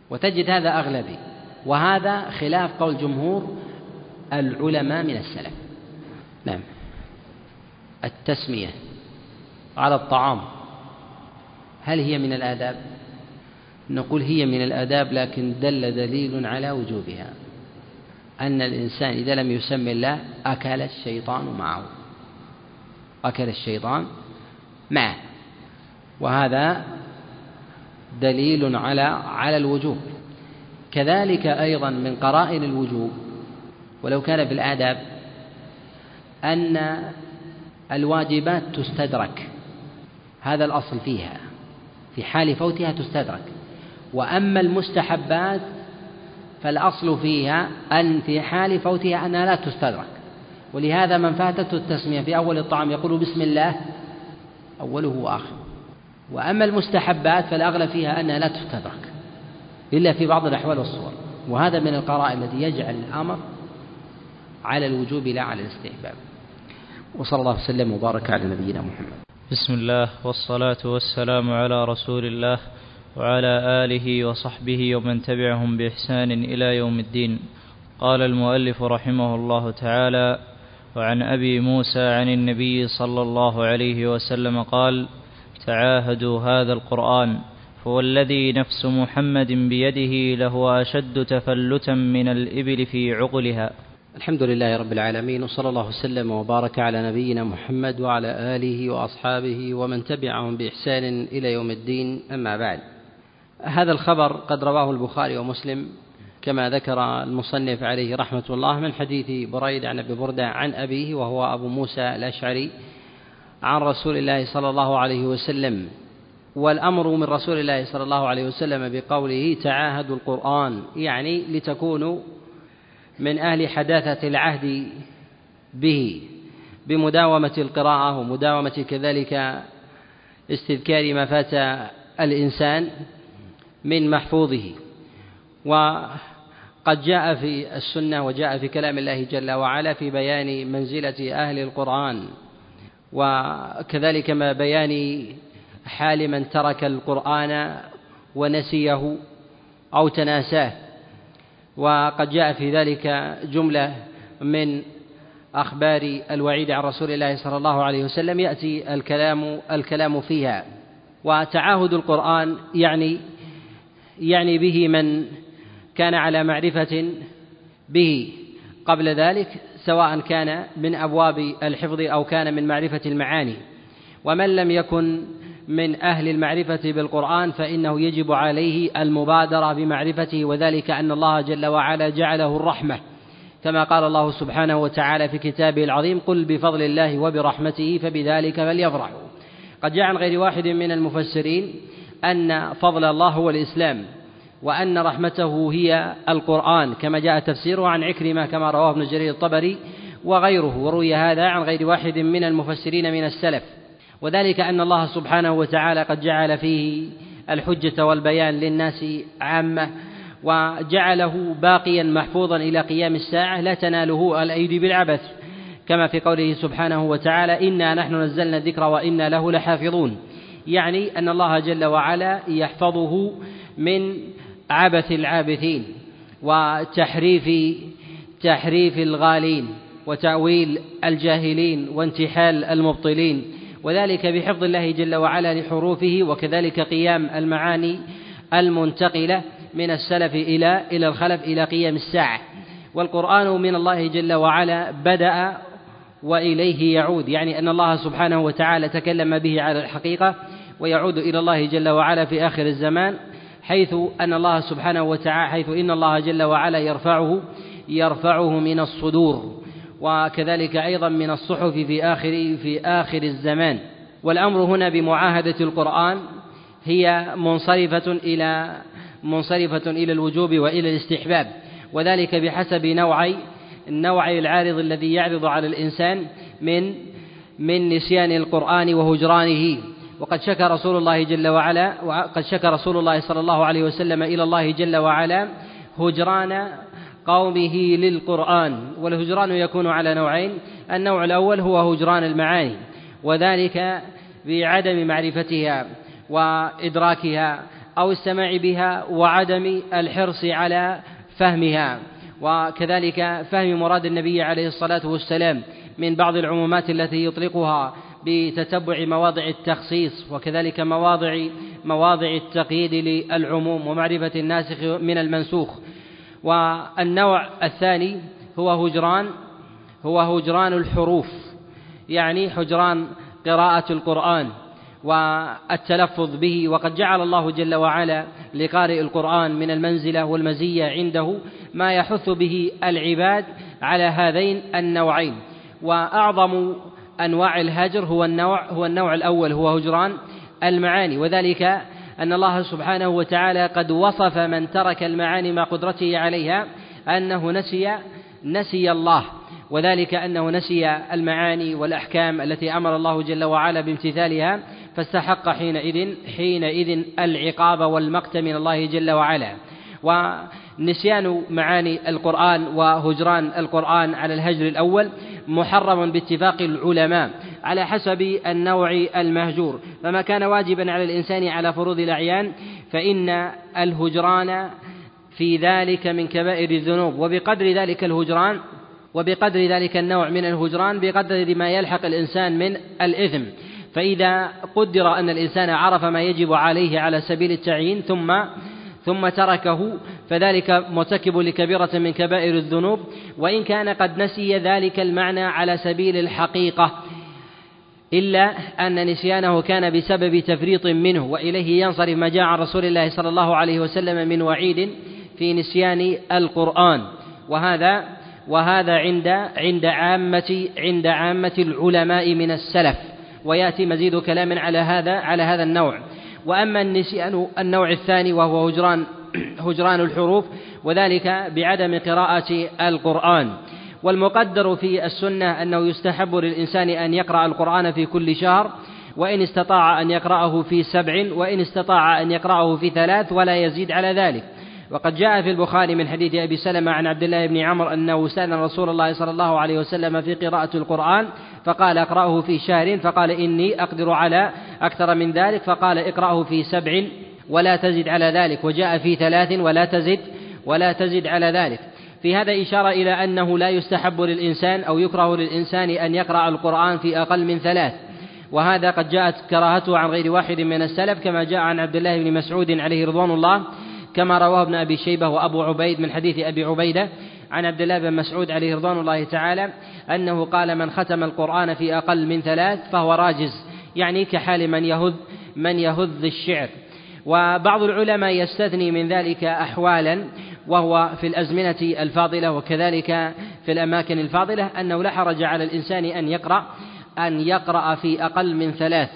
وتجد هذا أغلبي. وهذا خلاف قول جمهور العلماء من السلف. نعم. التسمية على الطعام. هل هي من الآداب؟ نقول هي من الآداب لكن دل دليل على وجوبها أن الإنسان إذا لم يسمي الله أكل الشيطان معه. أكل الشيطان معه. وهذا دليل على على الوجوب. كذلك أيضا من قرائن الوجوب ولو كان في الآداب أن الواجبات تستدرك. هذا الأصل فيها. في حال فوتها تستدرك. وأما المستحبات فالأصل فيها أن في حال فوتها أنها لا تستدرك. ولهذا من فاتته التسمية في أول الطعام يقول بسم الله أوله وآخره وأما المستحبات فالأغلب فيها أنها لا تستدرك إلا في بعض الأحوال والصور. وهذا من القرائن التي يجعل الأمر على الوجوب لا على الاستحباب. وصلى الله وسلم وبارك على نبينا محمد. بسم الله والصلاة والسلام على رسول الله. وعلى آله وصحبه ومن تبعهم بإحسان إلى يوم الدين. قال المؤلف رحمه الله تعالى وعن أبي موسى عن النبي صلى الله عليه وسلم قال تعاهدوا هذا القرآن هو الذي نفس محمد بيده لهو أشد تفلتا من الإبل في عقلها. الحمد لله رب العالمين وصلى الله وسلم وبارك على نبينا محمد وعلى آله وأصحابه ومن تبعهم بإحسان إلى يوم الدين. أما بعد هذا الخبر قد رواه البخاري ومسلم كما ذكر المصنف عليه رحمة الله من حديث بريد عن أبي بردة عن أبيه وهو أبو موسى الأشعري عن رسول الله صلى الله عليه وسلم. والأمر من رسول الله صلى الله عليه وسلم بقوله تعاهدوا القرآن يعني لتكونوا من أهل حداثة العهد به بمداومة القراءة ومداومة كذلك استذكار ما فات الإنسان. من محفوظه. وقد جاء في السنة وجاء في كلام الله جل وعلا في بيان منزلة أهل القرآن. وكذلك ما بيان حال من ترك القرآن ونسيه أو تناساه. وقد جاء في ذلك جملة من أخبار الوعيد عن رسول الله صلى الله عليه وسلم يأتي الكلام الكلام فيها. وتعاهد القرآن يعني يعني به من كان على معرفة به. قبل ذلك سواء كان من أبواب الحفظ أو كان من معرفة المعاني. ومن لم يكن من أهل المعرفة بالقرآن فإنه يجب عليه المبادرة بمعرفته وذلك أن الله جل وعلا جعله الرحمة. كما قال الله سبحانه وتعالى في كتابه العظيم قل بفضل الله وبرحمته فبذلك فليفرحوا. قد جاء عن غير واحد من المفسرين أن فضل الله هو الإسلام وأن رحمته هي القرآن كما جاء تفسيره عن عكرمة كما رواه ابن جرير الطبري وغيره وروي هذا عن غير واحد من المفسرين من السلف. وذلك أن الله سبحانه وتعالى قد جعل فيه الحجة والبيان للناس عامة وجعله باقيا محفوظا إلى قيام الساعة لا تناله الأيدي بالعبث. كما في قوله سبحانه وتعالى إنا نحن نزلنا الذكر وإنا له لحافظون. يعني أن الله جل وعلا يحفظه من عبث العابثين وتحريف تحريف الغالين وتأويل الجاهلين وانتحال المبطلين وذلك بحفظ الله جل وعلا لحروفه وكذلك قيام المعاني المنتقلة من السلف إلى إلى الخلف إلى قيام الساعة. والقرآن من الله جل وعلا بدأ وإليه يعود. يعني أن الله سبحانه وتعالى تكلم به على الحقيقة ويعود إلى الله جل وعلا في آخر الزمان حيث أن الله سبحانه وتعالى حيث إن الله جل وعلا يرفعه يرفعه من الصدور وكذلك أيضا من الصحف في آخر في آخر الزمان. والأمر هنا بمعاهدة القرآن هي منصرفة إلى منصرفة إلى الوجوب وإلى الاستحباب وذلك بحسب نوعي النوع العارض الذي يعرض على الإنسان من من نسيان القرآن وهجرانه. وقد شكى رسول الله جل وعلا وقد شكى رسول الله صلى الله عليه وسلم إلى الله جل وعلا هجران قومه للقرآن. والهجران يكون على نوعين. النوع الأول هو هجران المعاني وذلك بعدم معرفتها وإدراكها أو السماع بها وعدم الحرص على فهمها. وكذلك فهم مراد النبي عليه الصلاة والسلام من بعض العمومات التي يطلقها بتتبع مواضع التخصيص وكذلك مواضع مواضع التقييد للعموم ومعرفة الناسخ من المنسوخ. والنوع الثاني هو هجران هو هجران الحروف يعني هجران قراءة القرآن. والتلفظ به وقد جعل الله جل وعلا لقارئ القرآن من المنزلة والمزية عنده ما يحث به العباد على هذين النوعين. وأعظم أنواع الهجر هو النوع هو النوع الأول هو هجران المعاني. وذلك أن الله سبحانه وتعالى قد وصف من ترك المعاني مع قدرته عليها أنه نسي نسي الله. وذلك أنه نسي المعاني والأحكام التي أمر الله جل وعلا بامتثالها فاستحق حينئذ حينئذ العقاب والمقت من الله جل وعلا. ونسيان معاني القرآن وهجران القرآن على الهجر الأول محرم باتفاق العلماء على حسب النوع المهجور. فما كان واجبا على الإنسان على فروض الأعيان فإن الهجران في ذلك من كبائر الذنوب. وبقدر ذلك الهجران وبقدر ذلك النوع من الهجران بقدر ما يلحق الإنسان من الإثم. فإذا قدر أن الإنسان عرف ما يجب عليه على سبيل التعيين ثم ثم تركه فذلك مرتكب لكبيرة من كبائر الذنوب. وإن كان قد نسي ذلك المعنى على سبيل الحقيقة إلا أن نسيانه كان بسبب تفريط منه وإليه ينصرف ما جاء عن رسول الله صلى الله عليه وسلم من وعيد في نسيان القرآن. وهذا وهذا عند عند عامة عند عامة العلماء من السلف. ويأتي مزيد كلام على هذا على هذا النوع. وأما النسيان النوع الثاني وهو هجران هجران الحروف وذلك بعدم قراءة القرآن. والمقدر في السنة أنه يستحب للإنسان أن يقرأ القرآن في كل شهر وإن استطاع أن يقرأه في سبع وإن استطاع أن يقرأه في ثلاث ولا يزيد على ذلك. وقد جاء في البخاري من حديث أبي سلمة عن عبد الله بن عمر أنه سأل رسول الله صلى الله عليه وسلم في قراءة القرآن فقال اقرأه في شهر فقال إني أقدر على أكثر من ذلك فقال اقرأه في سبع ولا تزد على ذلك وجاء في ثلاث ولا تزد ولا تزد على ذلك. في هذا إشارة إلى أنه لا يستحب للإنسان أو يكره للإنسان أن يقرأ القرآن في أقل من ثلاث. وهذا قد جاءت كراهته عن غير واحد من السلف كما جاء عن عبد الله بن مسعود عليه رضوان الله كما رواه ابن أبي شيبة وأبو عبيد من حديث أبي عبيدة عن عبد الله بن مسعود عليه رضوان الله تعالى أنه قال من ختم القرآن في أقل من ثلاث فهو راجز يعني كحال من يهذ من يهذ الشعر. وبعض العلماء يستثني من ذلك أحوالا وهو في الأزمنة الفاضلة وكذلك في الأماكن الفاضلة أنه لا حرج على الإنسان أن يقرأ أن يقرأ في أقل من ثلاث.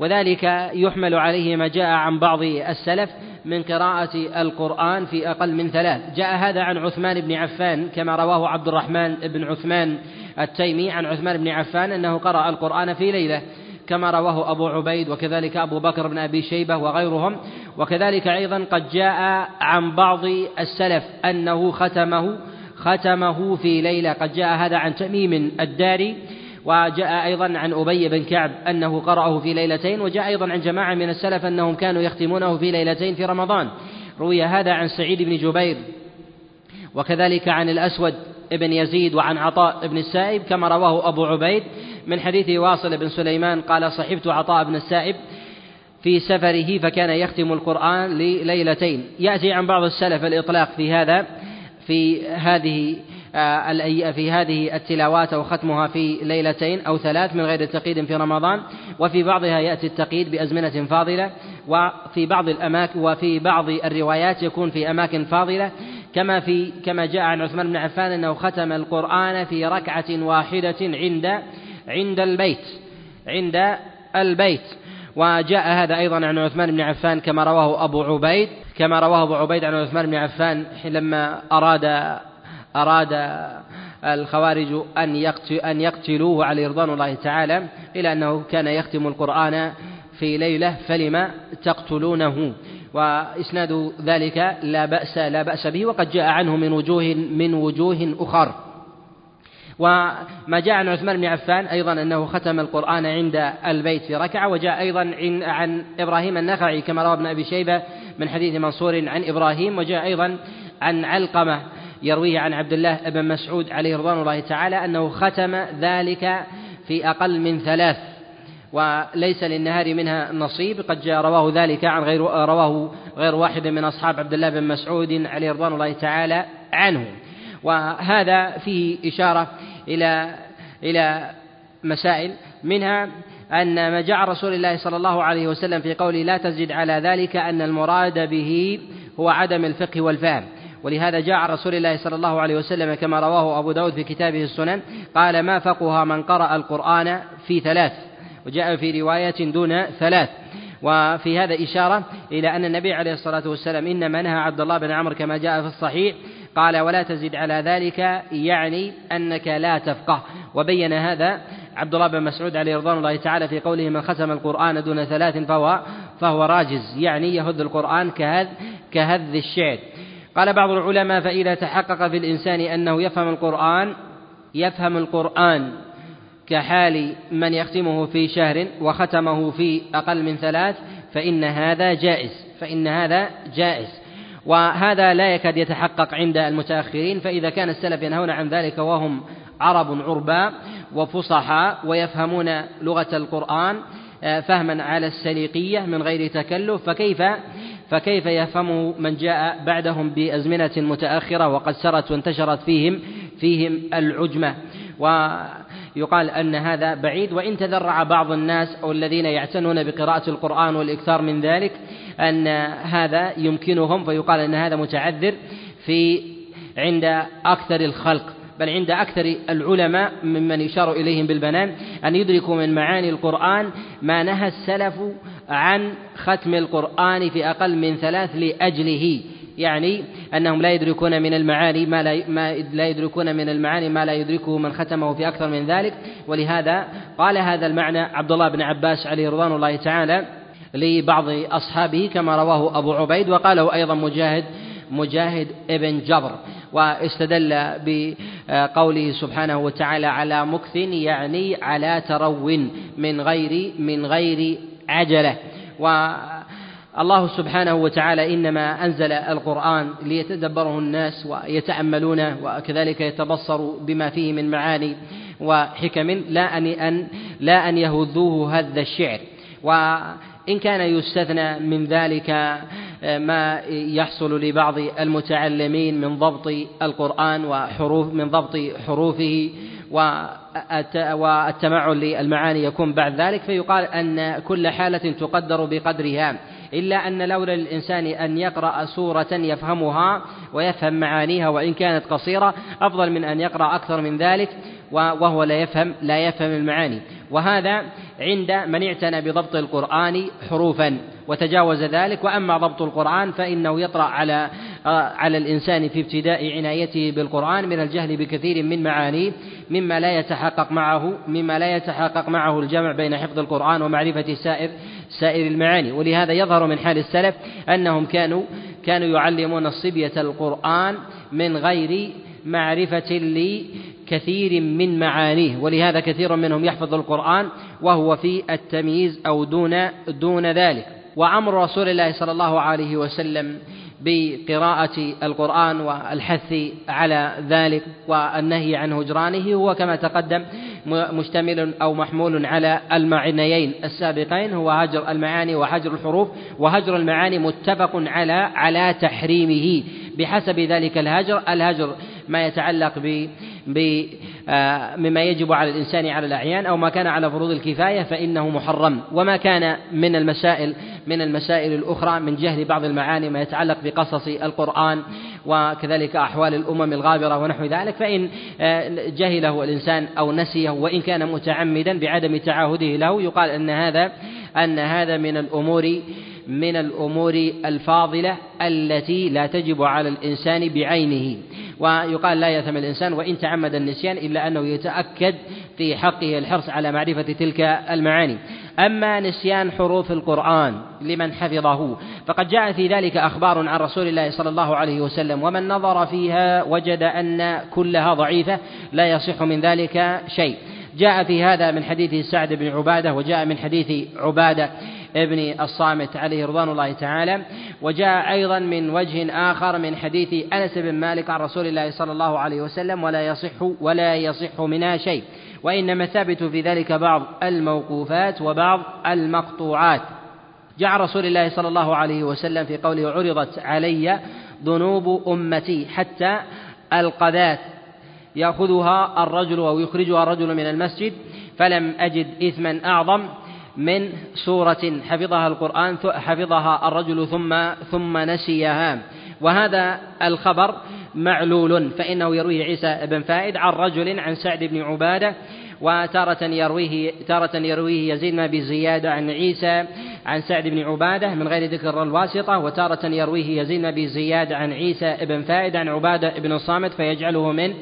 وذلك يحمل عليه ما جاء عن بعض السلف من قراءة القرآن في أقل من ثلاث. جاء هذا عن عثمان بن عفان كما رواه عبد الرحمن بن عثمان التيمي عن عثمان بن عفان أنه قرأ القرآن في ليلة كما رواه أبو عبيد وكذلك أبو بكر بن أبي شيبة وغيرهم. وكذلك أيضا قد جاء عن بعض السلف أنه ختمه ختمه في ليلة. قد جاء هذا عن تميم الداري وجاء أيضا عن أبي بن كعب أنه قرأه في ليلتين وجاء أيضا عن جماعة من السلف أنهم كانوا يختمونه في ليلتين في رمضان. روي هذا عن سعيد بن جبير وكذلك عن الأسود بن يزيد وعن عطاء بن السائب كما رواه أبو عبيد. من حديث واصل بن سليمان قال صحبت عطاء بن السائب في سفره فكان يختم القرآن لليلتين. يأتي عن بعض السلف الإطلاق في هذا في هذه في هذه التلاوات أو ختمها في ليلتين أو ثلاث من غير تقييد في رمضان وفي بعضها يأتي التقييد بأزمنة فاضلة وفي بعض الأماكن وفي بعض الروايات يكون في أماكن فاضلة كما في كما جاء عن عثمان بن عفان أنه ختم القرآن في ركعة واحدة عند عند البيت عند البيت. وجاء هذا أيضا عن عثمان بن عفان كما رواه أبو عبيد كما رواه أبو عبيد عن عثمان بن عفان لما أراد أراد الخوارج أن أن يقتلوه عليه رضوان الله تعالى إلى أنه كان يختم القرآن في ليلة فلم تقتلونه؟ وإسناد ذلك لا بأس لا بأس به وقد جاء عنه من وجوه من وجوه أخر. وما جاء عن عثمان بن عفان أيضا أنه ختم القرآن عند البيت في ركعة وجاء أيضا عن إبراهيم النخعي كما روى ابن أبي شيبة من حديث منصور عن إبراهيم وجاء أيضا عن علقمة. يرويه عن عبد الله بن مسعود عليه رضوان الله تعالى أنه ختم ذلك في أقل من ثلاث وليس للنهار منها نصيب. قد جاء رواه ذلك عن غير رواه غير واحد من أصحاب عبد الله بن مسعود عليه رضوان الله تعالى عنه. وهذا فيه إشارة إلى إلى مسائل منها أن ما جاء رسول الله صلى الله عليه وسلم في قوله لا تزد على ذلك أن المراد به هو عدم الفقه والفهم. ولهذا جاء عن رسول الله صلى الله عليه وسلم كما رواه أبو داود في كتابه السنن قال ما فقه من قرأ القرآن في ثلاث؟ وجاء في رواية دون ثلاث. وفي هذا إشارة إلى أن النبي عليه الصلاة والسلام إنما نهى عبد الله بن عمرو كما جاء في الصحيح قال ولا تزد على ذلك يعني أنك لا تفقه. وبين هذا عبد الله بن مسعود عليه رضوان الله تعالى في قوله من ختم القرآن دون ثلاث فهو فهو راجز. يعني يهد القرآن كهذ كهذ الشعر. قال بعض العلماء فإذا تحقق في الإنسان أنه يفهم القرآن يفهم القرآن كحال من يختمه في شهر وختمه في أقل من ثلاث فإن هذا جائز فإن هذا جائز. وهذا لا يكاد يتحقق عند المتأخرين فإذا كان السلف ينهون عن ذلك وهم عرب عرباء وفصحاء ويفهمون لغة القرآن آه، فهما على السليقية من غير تكلف فكيف فكيف يفهمه من جاء بعدهم بأزمنة متأخرة وقد سرت وانتشرت فيهم فيهم العجمة؟ ويقال أن هذا بعيد وإن تذرع بعض الناس أو الذين يعتنون بقراءة القرآن والإكثار من ذلك أن هذا يمكنهم فيقال أن هذا متعذر في عند أكثر الخلق. بل عند أكثر العلماء ممن يشار إليهم بالبنان أن يدركوا من معاني القرآن ما نهى السلف عن ختم القرآن في أقل من ثلاث لأجله. يعني أنهم لا يدركون من المعاني ما لا, ما لا يدركون من المعاني ما لا يدركه من ختمه في أكثر من ذلك. ولهذا قال هذا المعنى عبد الله بن عباس عليه رضوان الله تعالى لبعض أصحابه كما رواه أبو عبيد وقاله أيضا مجاهد مجاهد ابن جبر. واستدل بقوله سبحانه وتعالى على مكث يعني على ترو من غير من غير عجلة. الله سبحانه وتعالى إنما أنزل القرآن ليتدبره الناس ويتأملونه وكذلك يتبصروا بما فيه من معاني وحكم لا أن لا أن يهذوه هذ الشعر. وإن كان يستثنى من ذلك ما يحصل لبعض المتعلمين من ضبط القرآن وحروف من ضبط حروفه والتمعن للمعاني يكون بعد ذلك فيقال أن كل حالة تقدر بقدرها إلا أن لولا للإنسان أن يقرأ سورة يفهمها ويفهم معانيها وإن كانت قصيرة أفضل من أن يقرأ أكثر من ذلك. وهو لا يفهم لا يفهم المعاني. وهذا عند من اعتنى بضبط القرآن حروفا وتجاوز ذلك. وأما ضبط القرآن فإنه يطرأ على على الإنسان في ابتداء عنايته بالقرآن من الجهل بكثير من معانيه مما لا يتحقق معه مما لا يتحقق معه الجمع بين حفظ القرآن ومعرفة سائر سائر المعاني. ولهذا يظهر من حال السلف أنهم كانوا كانوا يعلمون الصبية القرآن من غير معرفة لكثير من معانيه ولهذا كثير منهم يحفظ القرآن وهو في التمييز أو دون دون ذلك. وأمر رسول الله صلى الله عليه وسلم بقراءة القرآن والحث على ذلك والنهي عن هجرانه هو كما تقدم مشتمل أو محمول على المعنيين السابقين هو هجر المعاني وهجر الحروف وهجر المعاني متفق على على تحريمه. بحسب ذلك الهجر الهجر ما يتعلق ب آه، مما يجب على الإنسان على الأعيان أو ما كان على فروض الكفاية فإنه محرم. وما كان من المسائل من المسائل الأخرى من جهل بعض المعاني ما يتعلق بقصص القرآن وكذلك أحوال الأمم الغابرة ونحو ذلك فإن آه، جهله الإنسان أو نسيه وإن كان متعمدا بعدم تعاهده له يقال أن هذا أن هذا من الأمور من الأمور الفاضلة التي لا تجب على الإنسان بعينه. ويقال لا يثم الإنسان وإن تعمد النسيان إلا أنه يتأكد في حقه الحرص على معرفة تلك المعاني. أما نسيان حروف القرآن لمن حفظه فقد جاء في ذلك أخبار عن رسول الله صلى الله عليه وسلم ومن نظر فيها وجد أن كلها ضعيفة لا يصح من ذلك شيء. جاء في هذا من حديث سعد بن عبادة وجاء من حديث عبادة. ابن الصامت عليه رضوان الله تعالى. وجاء أيضا من وجه آخر من حديث أنس بن مالك عن رسول الله صلى الله عليه وسلم ولا يصح ولا يصح منها شيء وإنما ثابت في ذلك بعض الموقوفات وبعض المقطوعات. جاء رسول الله صلى الله عليه وسلم في قوله عرضت علي ذنوب أمتي حتى ألقذات يأخذها الرجل أو يخرجها الرجل من المسجد فلم أجد إثما أعظم من سورة حفظها القرآن حفظها الرجل ثم ثم نسيها. وهذا الخبر معلول فإنه يرويه عيسى بن فائد عن رجل عن سعد بن عبادة وتارة يرويه تارة يرويه يزيد بن أبي زياد عن عيسى عن سعد بن عبادة من غير ذكر الواسطة وتارة يرويه يزيد بن أبي زياد عن عيسى بن فائد عن عبادة بن الصامت فيجعله من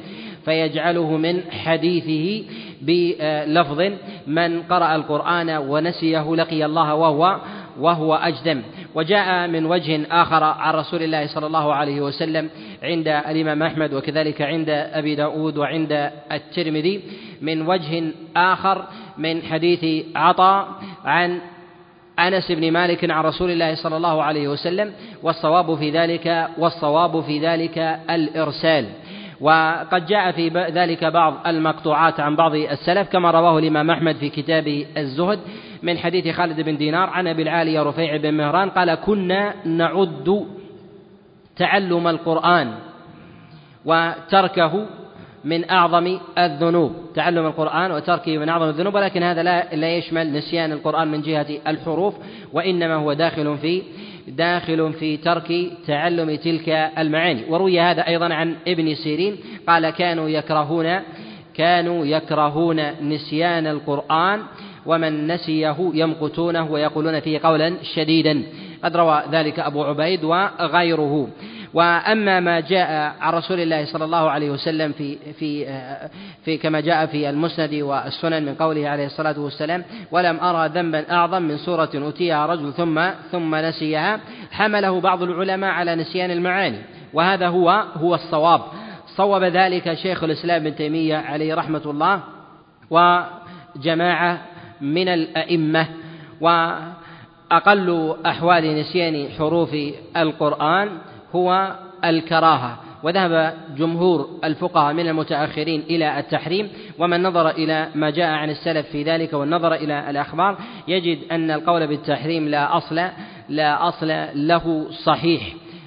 فيجعله من حديثه. بلفظ من قرأ القرآن ونسيه لقي الله وهو وهو أجدم. وجاء من وجه آخر عن رسول الله صلى الله عليه وسلم عند الإمام أحمد وكذلك عند أبي داود وعند الترمذي. من وجه آخر من حديث عطاء عن أنس بن مالك عن رسول الله صلى الله عليه وسلم والصواب في ذلك والصواب في ذلك الإرسال. وقد جاء في ذلك بعض المقطوعات عن بعض السلف كما رواه الإمام أحمد في كتاب الزهد من حديث خالد بن دينار عن أبي العالية رفيع بن مهران قال كنا نعد تعلم القرآن وتركه من أعظم الذنوب. تعلم القرآن وتركه من أعظم الذنوب ولكن هذا لا, لا يشمل نسيان القرآن من جهة الحروف وإنما هو داخل في داخل في ترك تعلم تلك المعاني. وروي هذا أيضا عن ابن سيرين قال كانوا يكرهون كانوا يكرهون نسيان القرآن ومن نسيه يمقتونه ويقولون فيه قولا شديدا. قد روى ذلك أبو عبيد وغيره. وأما ما جاء عن رسول الله صلى الله عليه وسلم في في في كما جاء في المسند والسنن من قوله عليه الصلاة والسلام ولم أرى ذنبا أعظم من سورة أوتيها رجل ثم ثم نسيها. حمله بعض العلماء على نسيان المعاني وهذا هو هو الصواب. صوب ذلك شيخ الإسلام ابن تيمية عليه رحمة الله وجماعة من الأئمة و وأقل أحوال نسيان حروف القرآن هو الكراهة. وذهب جمهور الفقهاء من المتأخرين إلى التحريم ومن نظر إلى ما جاء عن السلف في ذلك والنظر إلى الأخبار يجد أن القول بالتحريم لا أصل لا أصل له صحيح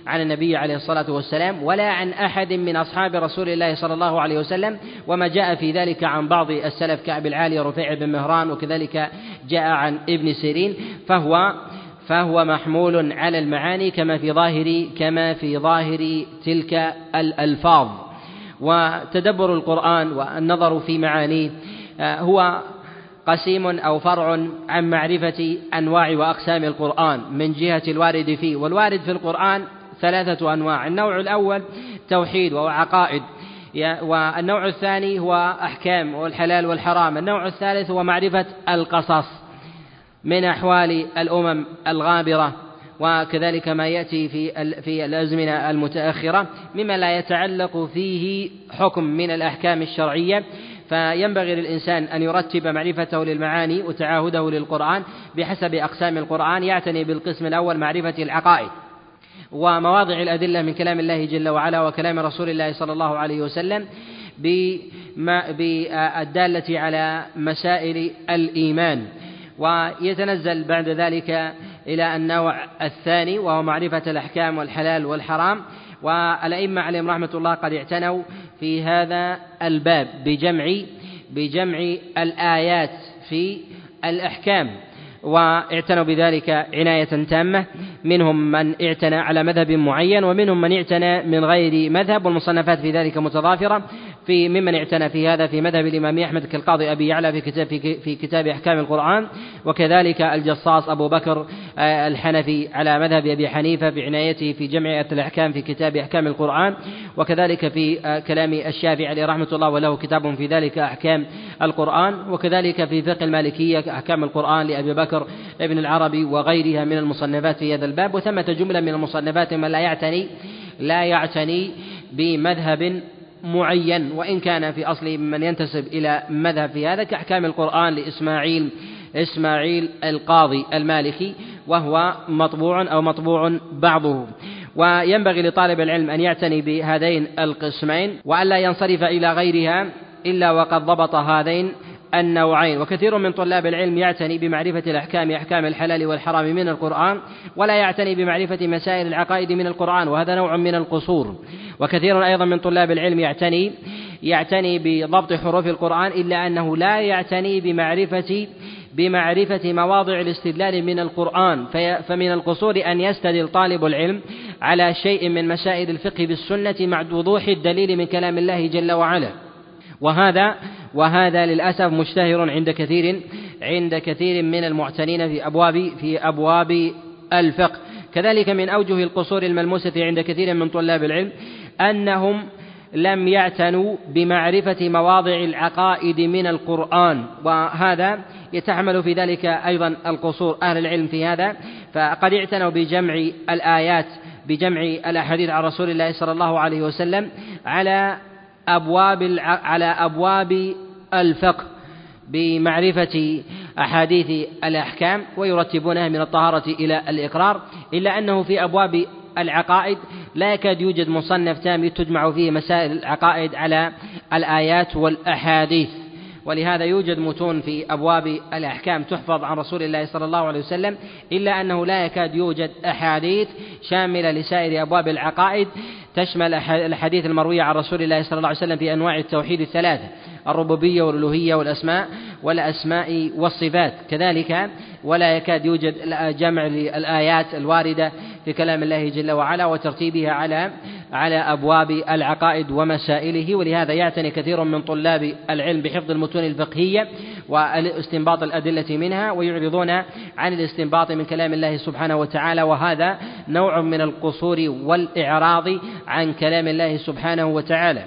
عن النبي عليه الصلاة والسلام ولا عن أحد من أصحاب رسول الله صلى الله عليه وسلم وما جاء في ذلك عن بعض السلف كعب العالي رفيع بن مهران وكذلك جاء عن ابن سيرين فهو فهو محمول على المعاني كما في ظاهر كما في ظاهر تلك الألفاظ. وتدبر القرآن والنظر في معانيه آه، هو قسيم أو فرع عن معرفة أنواع وأقسام القرآن من جهة الوارد فيه. والوارد في القرآن ثلاثة أنواع النوع الأول توحيد وهو عقائد والنوع الثاني هو أحكام والحلال والحرام النوع الثالث هو معرفة القصص. من أحوال الأمم الغابرة وكذلك ما يأتي في في الأزمنة المتأخرة مما لا يتعلق فيه حكم من الأحكام الشرعية. فينبغي للإنسان أن يرتب معرفته للمعاني وتعاهده للقرآن بحسب أقسام القرآن يعتني بالقسم الأول معرفة العقائد ومواضع الأدلة من كلام الله جل وعلا وكلام رسول الله صلى الله عليه وسلم بالدالة على مسائل الإيمان. ويتنزل بعد ذلك إلى النوع الثاني وهو معرفة الأحكام والحلال والحرام. والأئمة عليهم رحمة الله قد اعتنوا في هذا الباب بجمع بجمع الآيات في الأحكام واعتنوا بذلك عناية تامة. منهم من اعتنى على مذهب معين ومنهم من اعتنى من غير مذهب والمصنفات في ذلك متضافرة. في ممن اعتنى في هذا في مذهب الإمام أحمد كالقاضي أبي يعلى في كتاب في كتاب أحكام القرآن وكذلك الجصاص أبو بكر آه، الحنفي على مذهب أبي حنيفة بعنايته في جمع الأحكام في كتاب أحكام القرآن وكذلك في آه، كلام الشافعي عليه رحمة الله وله كتاب في ذلك أحكام القرآن وكذلك في فقه المالكية أحكام القرآن لأبي بكر ابن العربي وغيرها من المصنفات في هذا الباب وثمة جملة من المصنفات من لا يعتني لا يعتني بمذهب معين وإن كان في أصل من ينتسب إلى مذهب في هذا كأحكام القرآن لإسماعيل إسماعيل القاضي المالكي وهو مطبوع أو مطبوع بعضه. وينبغي لطالب العلم أن يعتني بهذين القسمين وألا ينصرف إلى غيرها إلا وقد ضبط هذين النوعين. وكثير من طلاب العلم يعتني بمعرفة الأحكام أحكام الحلال والحرام من القرآن ولا يعتني بمعرفة مسائل العقائد من القرآن وهذا نوع من القصور. وكثير أيضا من طلاب العلم يعتني يعتني بضبط حروف القرآن إلا أنه لا يعتني بمعرفة بمعرفة مواضع الاستدلال من القرآن. فمن القصور أن يستدل طالب العلم على شيء من مسائل الفقه بالسنة مع وضوح الدليل من كلام الله جل وعلا. وهذا وهذا للأسف مشتهر عند كثير عند كثير من المعتنين في أبواب في أبواب الفقه. كذلك من أوجه القصور الملموسة عند كثير من طلاب العلم أنهم لم يعتنوا بمعرفة مواضع العقائد من القرآن وهذا يتحمل في ذلك أيضا القصور أهل العلم في هذا. فقد اعتنوا بجمع الآيات بجمع الأحاديث عن رسول الله صلى الله عليه وسلم على أبواب على أبواب الفقه بمعرفة أحاديث الأحكام ويرتبونها من الطهارة إلى الإقرار إلا أنه في أبواب العقائد لا يكاد يوجد مصنف تام تجمع فيه مسائل العقائد على الآيات والأحاديث. ولهذا يوجد متون في أبواب الأحكام تحفظ عن رسول الله صلى الله عليه وسلم إلا أنه لا يكاد يوجد أحاديث شاملة لسائر أبواب العقائد تشمل الحديث المروية عن رسول الله صلى الله عليه وسلم في أنواع التوحيد الثلاثة الربوبية والألوهية والأسماء والأسماء والصفات. كذلك ولا يكاد يوجد جمع للآيات الواردة في كلام الله جل وعلا وترتيبها على على أبواب العقائد ومسائله ولهذا يعتني كثير من طلاب العلم بحفظ المتون الفقهية واستنباط الأدلة منها ويعرضون عن الاستنباط من كلام الله سبحانه وتعالى وهذا نوع من القصور والإعراض عن كلام الله سبحانه وتعالى.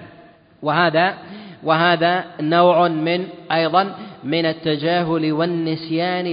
وهذا وهذا نوع من أيضا من التجاهل والنسيان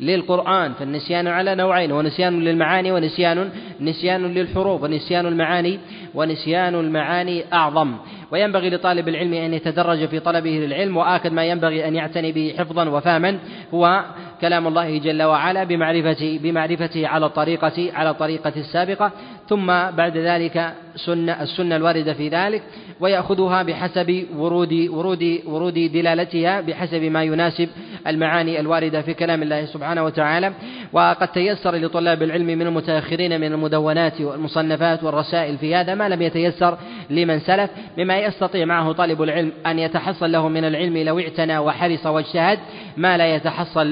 للقرآن. فالنسيان على نوعين ونسيان للمعاني ونسيان نسيان للحروف ونسيان المعاني ونسيان المعاني أعظم. وينبغي لطالب العلم أن يتدرج في طلبه للعلم وآكد ما ينبغي أن يعتني به حفظا وفهما هو كلام الله جل وعلا بمعرفة بمعرفته على الطريقة على الطريقة السابقة. ثم بعد ذلك سنة السنة الواردة في ذلك ويأخذها بحسب ورود ورود ورود دلالتها بحسب ما يناسب المعاني الواردة في كلام الله سبحانه وتعالى. وقد تيسر لطلاب العلم من المتأخرين من المدونات والمصنفات والرسائل في هذا ما لم يتيسر لمن سلف مما يستطيع معه طالب العلم أن يتحصل له من العلم لو اعتنى وحرص واجتهد ما لا يتحصل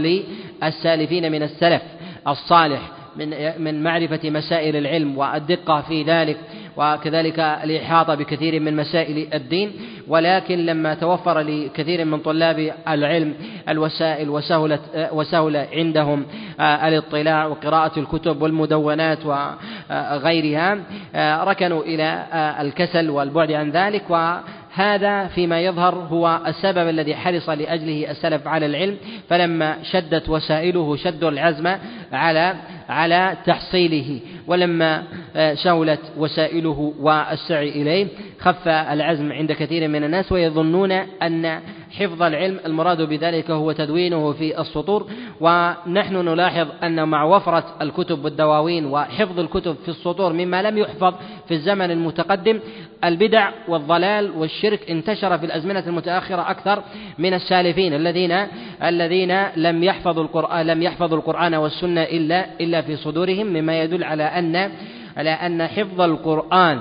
للسالفين من السلف الصالح. من من معرفة مسائل العلم والدقة في ذلك وكذلك الإحاطة بكثير من مسائل الدين. ولكن لما توفر لكثير من طلاب العلم الوسائل وسهلت وسهل عندهم الاطلاع وقراءة الكتب والمدونات وغيرها ركنوا إلى الكسل والبعد عن ذلك. و هذا فيما يظهر هو السبب الذي حرص لأجله السلف على العلم. فلما شدت وسائله شدوا العزم على على تحصيله. ولما سهلت وسائله والسعي إليه خف العزم عند كثير من الناس ويظنون أن حفظ العلم المراد بذلك هو تدوينه في السطور. ونحن نلاحظ أن مع وفرة الكتب والدواوين وحفظ الكتب في السطور مما لم يحفظ في الزمن المتقدم البدع والضلال والشرك انتشر في الأزمنة المتأخرة أكثر من السالفين الذين الذين لم يحفظوا القرآن لم يحفظوا القرآن والسنة إلا إلا في صدورهم مما يدل على أن على أن حفظ القرآن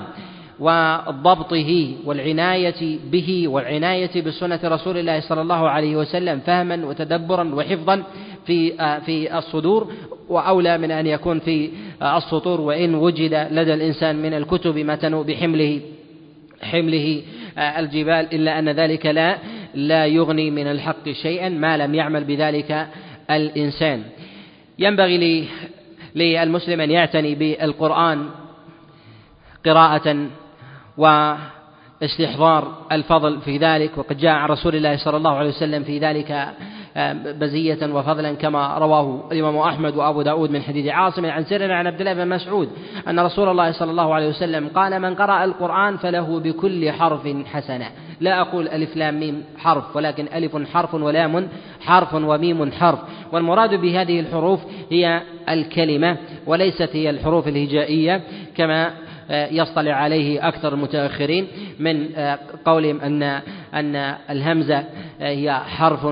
وضبطه والعناية به والعناية بسنة رسول الله صلى الله عليه وسلم فهما وتدبرا وحفظا في في الصدور وأولى من أن يكون في السطور وإن وجد لدى الإنسان من الكتب ما تنو بحمله حمله الجبال إلا أن ذلك لا لا يغني من الحق شيئا ما لم يعمل بذلك الإنسان. ينبغي للمسلم أن يعتني بالقرآن قراءة واستحضار الفضل في ذلك وقد جاء عن رسول الله صلى الله عليه وسلم في ذلك بزية وفضلا كما رواه الإمام أحمد وأبو داود من حديث عاصم عن سرنا عن عبد الله بن مسعود أن رسول الله صلى الله عليه وسلم قال من قرأ القرآن فله بكل حرف حسنة. لا أقول ألف لام ميم حرف ولكن ألف حرف ولام حرف وميم حرف. والمراد بهذه الحروف هي الكلمة وليست هي الحروف الهجائية كما يصطلع عليه أكثر المتأخرين من قولهم أن أن الهمزة هي حرف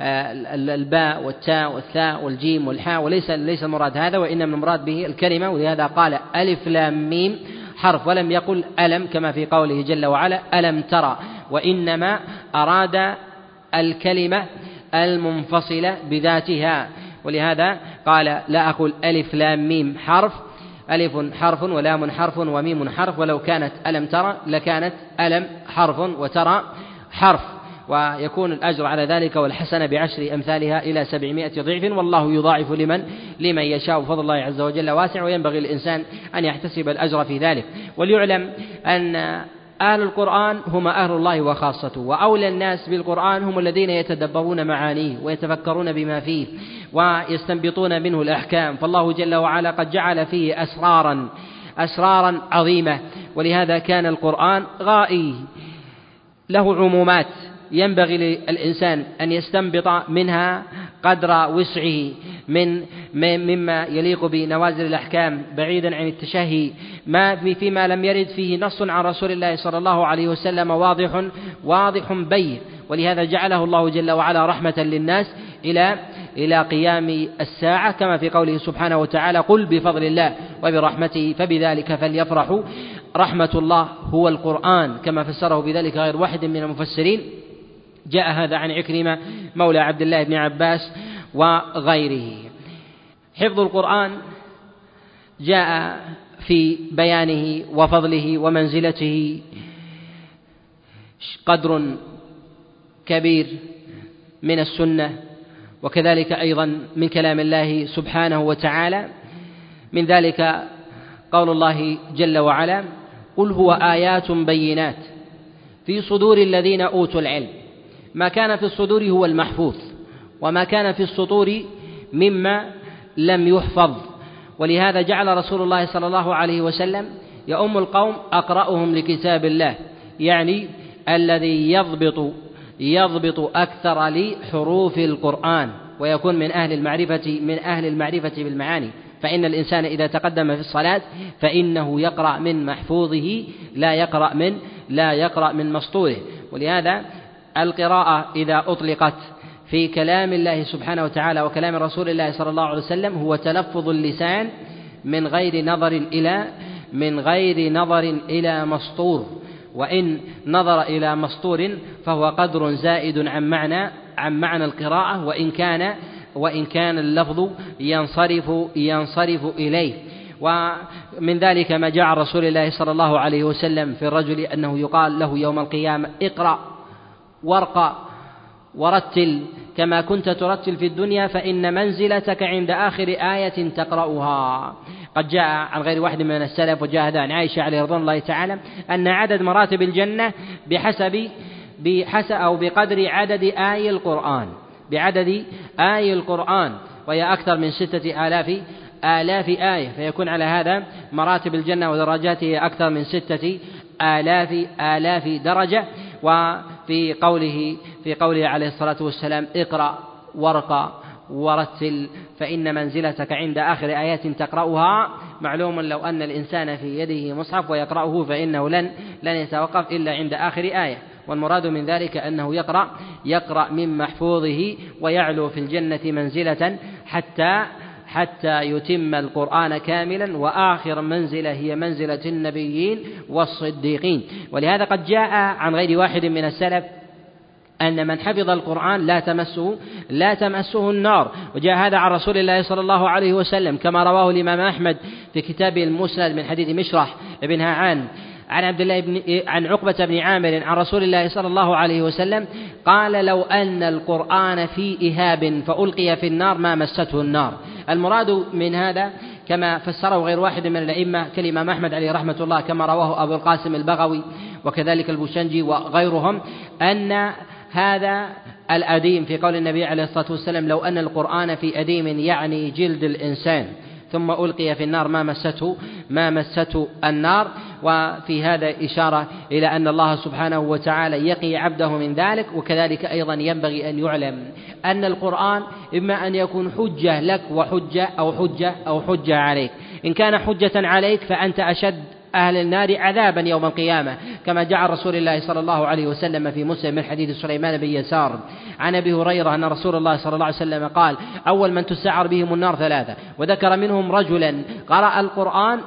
والباء والتاء والثاء والجيم والحاء وليس ليس المراد هذا وإنما المراد به الكلمة ولهذا قال ألف لام ميم حرف ولم يقل ألم كما في قوله جل وعلا ألم ترى. وإنما أراد الكلمة المنفصلة بذاتها. ولهذا قال لا أقول ألف لام ميم حرف. ألف حرف ولام حرف وميم حرف. ولو كانت ألم ترى لكانت ألم حرف وترى حرف. ويكون الأجر على ذلك والحسنة بعشر أمثالها إلى سبعمائة ضعف. والله يضاعف لمن لمن يشاء فضل الله عز وجل واسع. وينبغي الإنسان أن يحتسب الأجر في ذلك. وليعلم أن أهل القرآن هم أهل الله وخاصته وأولى الناس بالقرآن هم الذين يتدبرون معانيه ويتفكرون بما فيه ويستنبطون منه الأحكام. فالله جل وعلا قد جعل فيه أسرارا أسرارا عظيمة. ولهذا كان القرآن غائي له عمومات. ينبغي للإنسان أن يستنبط منها قدر وسعه. من مما يليق بنوازل الأحكام بعيدا عن التشهي. ما فيما لم يرد فيه نص عن رسول الله صلى الله عليه وسلم واضح واضح بين. ولهذا جعله الله جل وعلا رحمة للناس إلى إلى قيام الساعة كما في قوله سبحانه وتعالى قل بفضل الله وبرحمته فبذلك فليفرحوا. رحمة الله هو القرآن كما فسره بذلك غير واحد من المفسرين. جاء هذا عن عكرمة مولى عبد الله بن عباس وغيره. حفظ القرآن جاء في بيانه وفضله ومنزلته. قدر كبير من السنة وكذلك أيضا من كلام الله سبحانه وتعالى. من ذلك قول الله جل وعلا قل هو آيات بينات في صدور الذين أوتوا العلم. ما كان في الصدور هو المحفوظ. وما كان في السطور مما لم يحفظ. ولهذا جعل رسول الله صلى الله عليه وسلم يؤم القوم أقرأهم لكتاب الله يعني الذي يضبط يضبط أكثر لحروف القرآن ويكون من أهل المعرفة من أهل المعرفة بالمعاني. فإن الإنسان إذا تقدم في الصلاة فإنه يقرأ من محفوظه لا يقرأ من لا يقرأ من مسطوره. ولهذا القراءة إذا أطلقت في كلام الله سبحانه وتعالى وكلام رسول الله صلى الله عليه وسلم هو تلفظ اللسان من غير نظر إلى من غير نظر إلى مسطور وإن نظر إلى مسطور فهو قدر زائد عن معنى عن معنى القراءة وإن كان وإن كان اللفظ ينصرف ينصرف إليه. ومن ذلك ما جاء رسول الله صلى الله عليه وسلم في الرجل أنه يقال له يوم القيامة اقرأ وارقى. ورتل كما كنت ترتل في الدنيا فإن منزلتك عند آخر آية تقرأها. قد جاء عن غير واحد من السلف وجاء هذا عن عائشة عليه رضوان الله تعالى أن عدد مراتب الجنة بحسب بحسب أو بقدر عدد آي القرآن. بعدد آي القرآن وهي أكثر من ستة آلاف آلاف آية. فيكون على هذا مراتب الجنة ودرجاته أكثر من ستة آلاف آلاف درجة. وفي قوله في قوله عليه الصلاة والسلام اقرأ وارقى ورتل فإن منزلتك عند آخر آيات تقرأها. معلوم لو أن الإنسان في يده مصحف ويقرأه فإنه لن لن يتوقف إلا عند آخر آية. والمراد من ذلك أنه يقرأ يقرأ من محفوظه ويعلو في الجنة منزلة حتى حتى يتم القرآن كاملا وآخر منزلة هي منزلة النبيين والصديقين. ولهذا قد جاء عن غير واحد من السلف أن من حفظ القرآن لا تمسه لا تمسه النار. وجاء هذا عن رسول الله صلى الله عليه وسلم كما رواه الإمام أحمد في كتابه المسند من حديث مشرح بن هعان عن عبد الله بن عن عقبة بن عامر عن رسول الله صلى الله عليه وسلم قال لو أن القرآن في إهاب فألقي في النار ما مسته النار. المراد من هذا كما فسره غير واحد من الأئمة كالإمام أحمد عليه رحمة الله كما رواه أبو القاسم البغوي وكذلك البوشنجي وغيرهم أن هذا الأديم في قول النبي عليه الصلاة والسلام لو أن القرآن في أديم يعني جلد الإنسان. ثم ألقي في النار ما مسته ما مسته النار. وفي هذا إشارة إلى أن الله سبحانه وتعالى يقي عبده من ذلك وكذلك أيضا ينبغي أن يعلم أن القرآن إما أن يكون حجة لك وحجة أو حجة أو حجة عليك. إن كان حجة عليك فأنت أشد أهل النار عذابا يوم القيامة كما جاء رسول الله صلى الله عليه وسلم في مسلم من حديث سليمان بن يسار. عن أبي هريرة أن رسول الله صلى الله عليه وسلم قال أول من تسعر بهم النار ثلاثة. وذكر منهم رجلا قرأ القرآن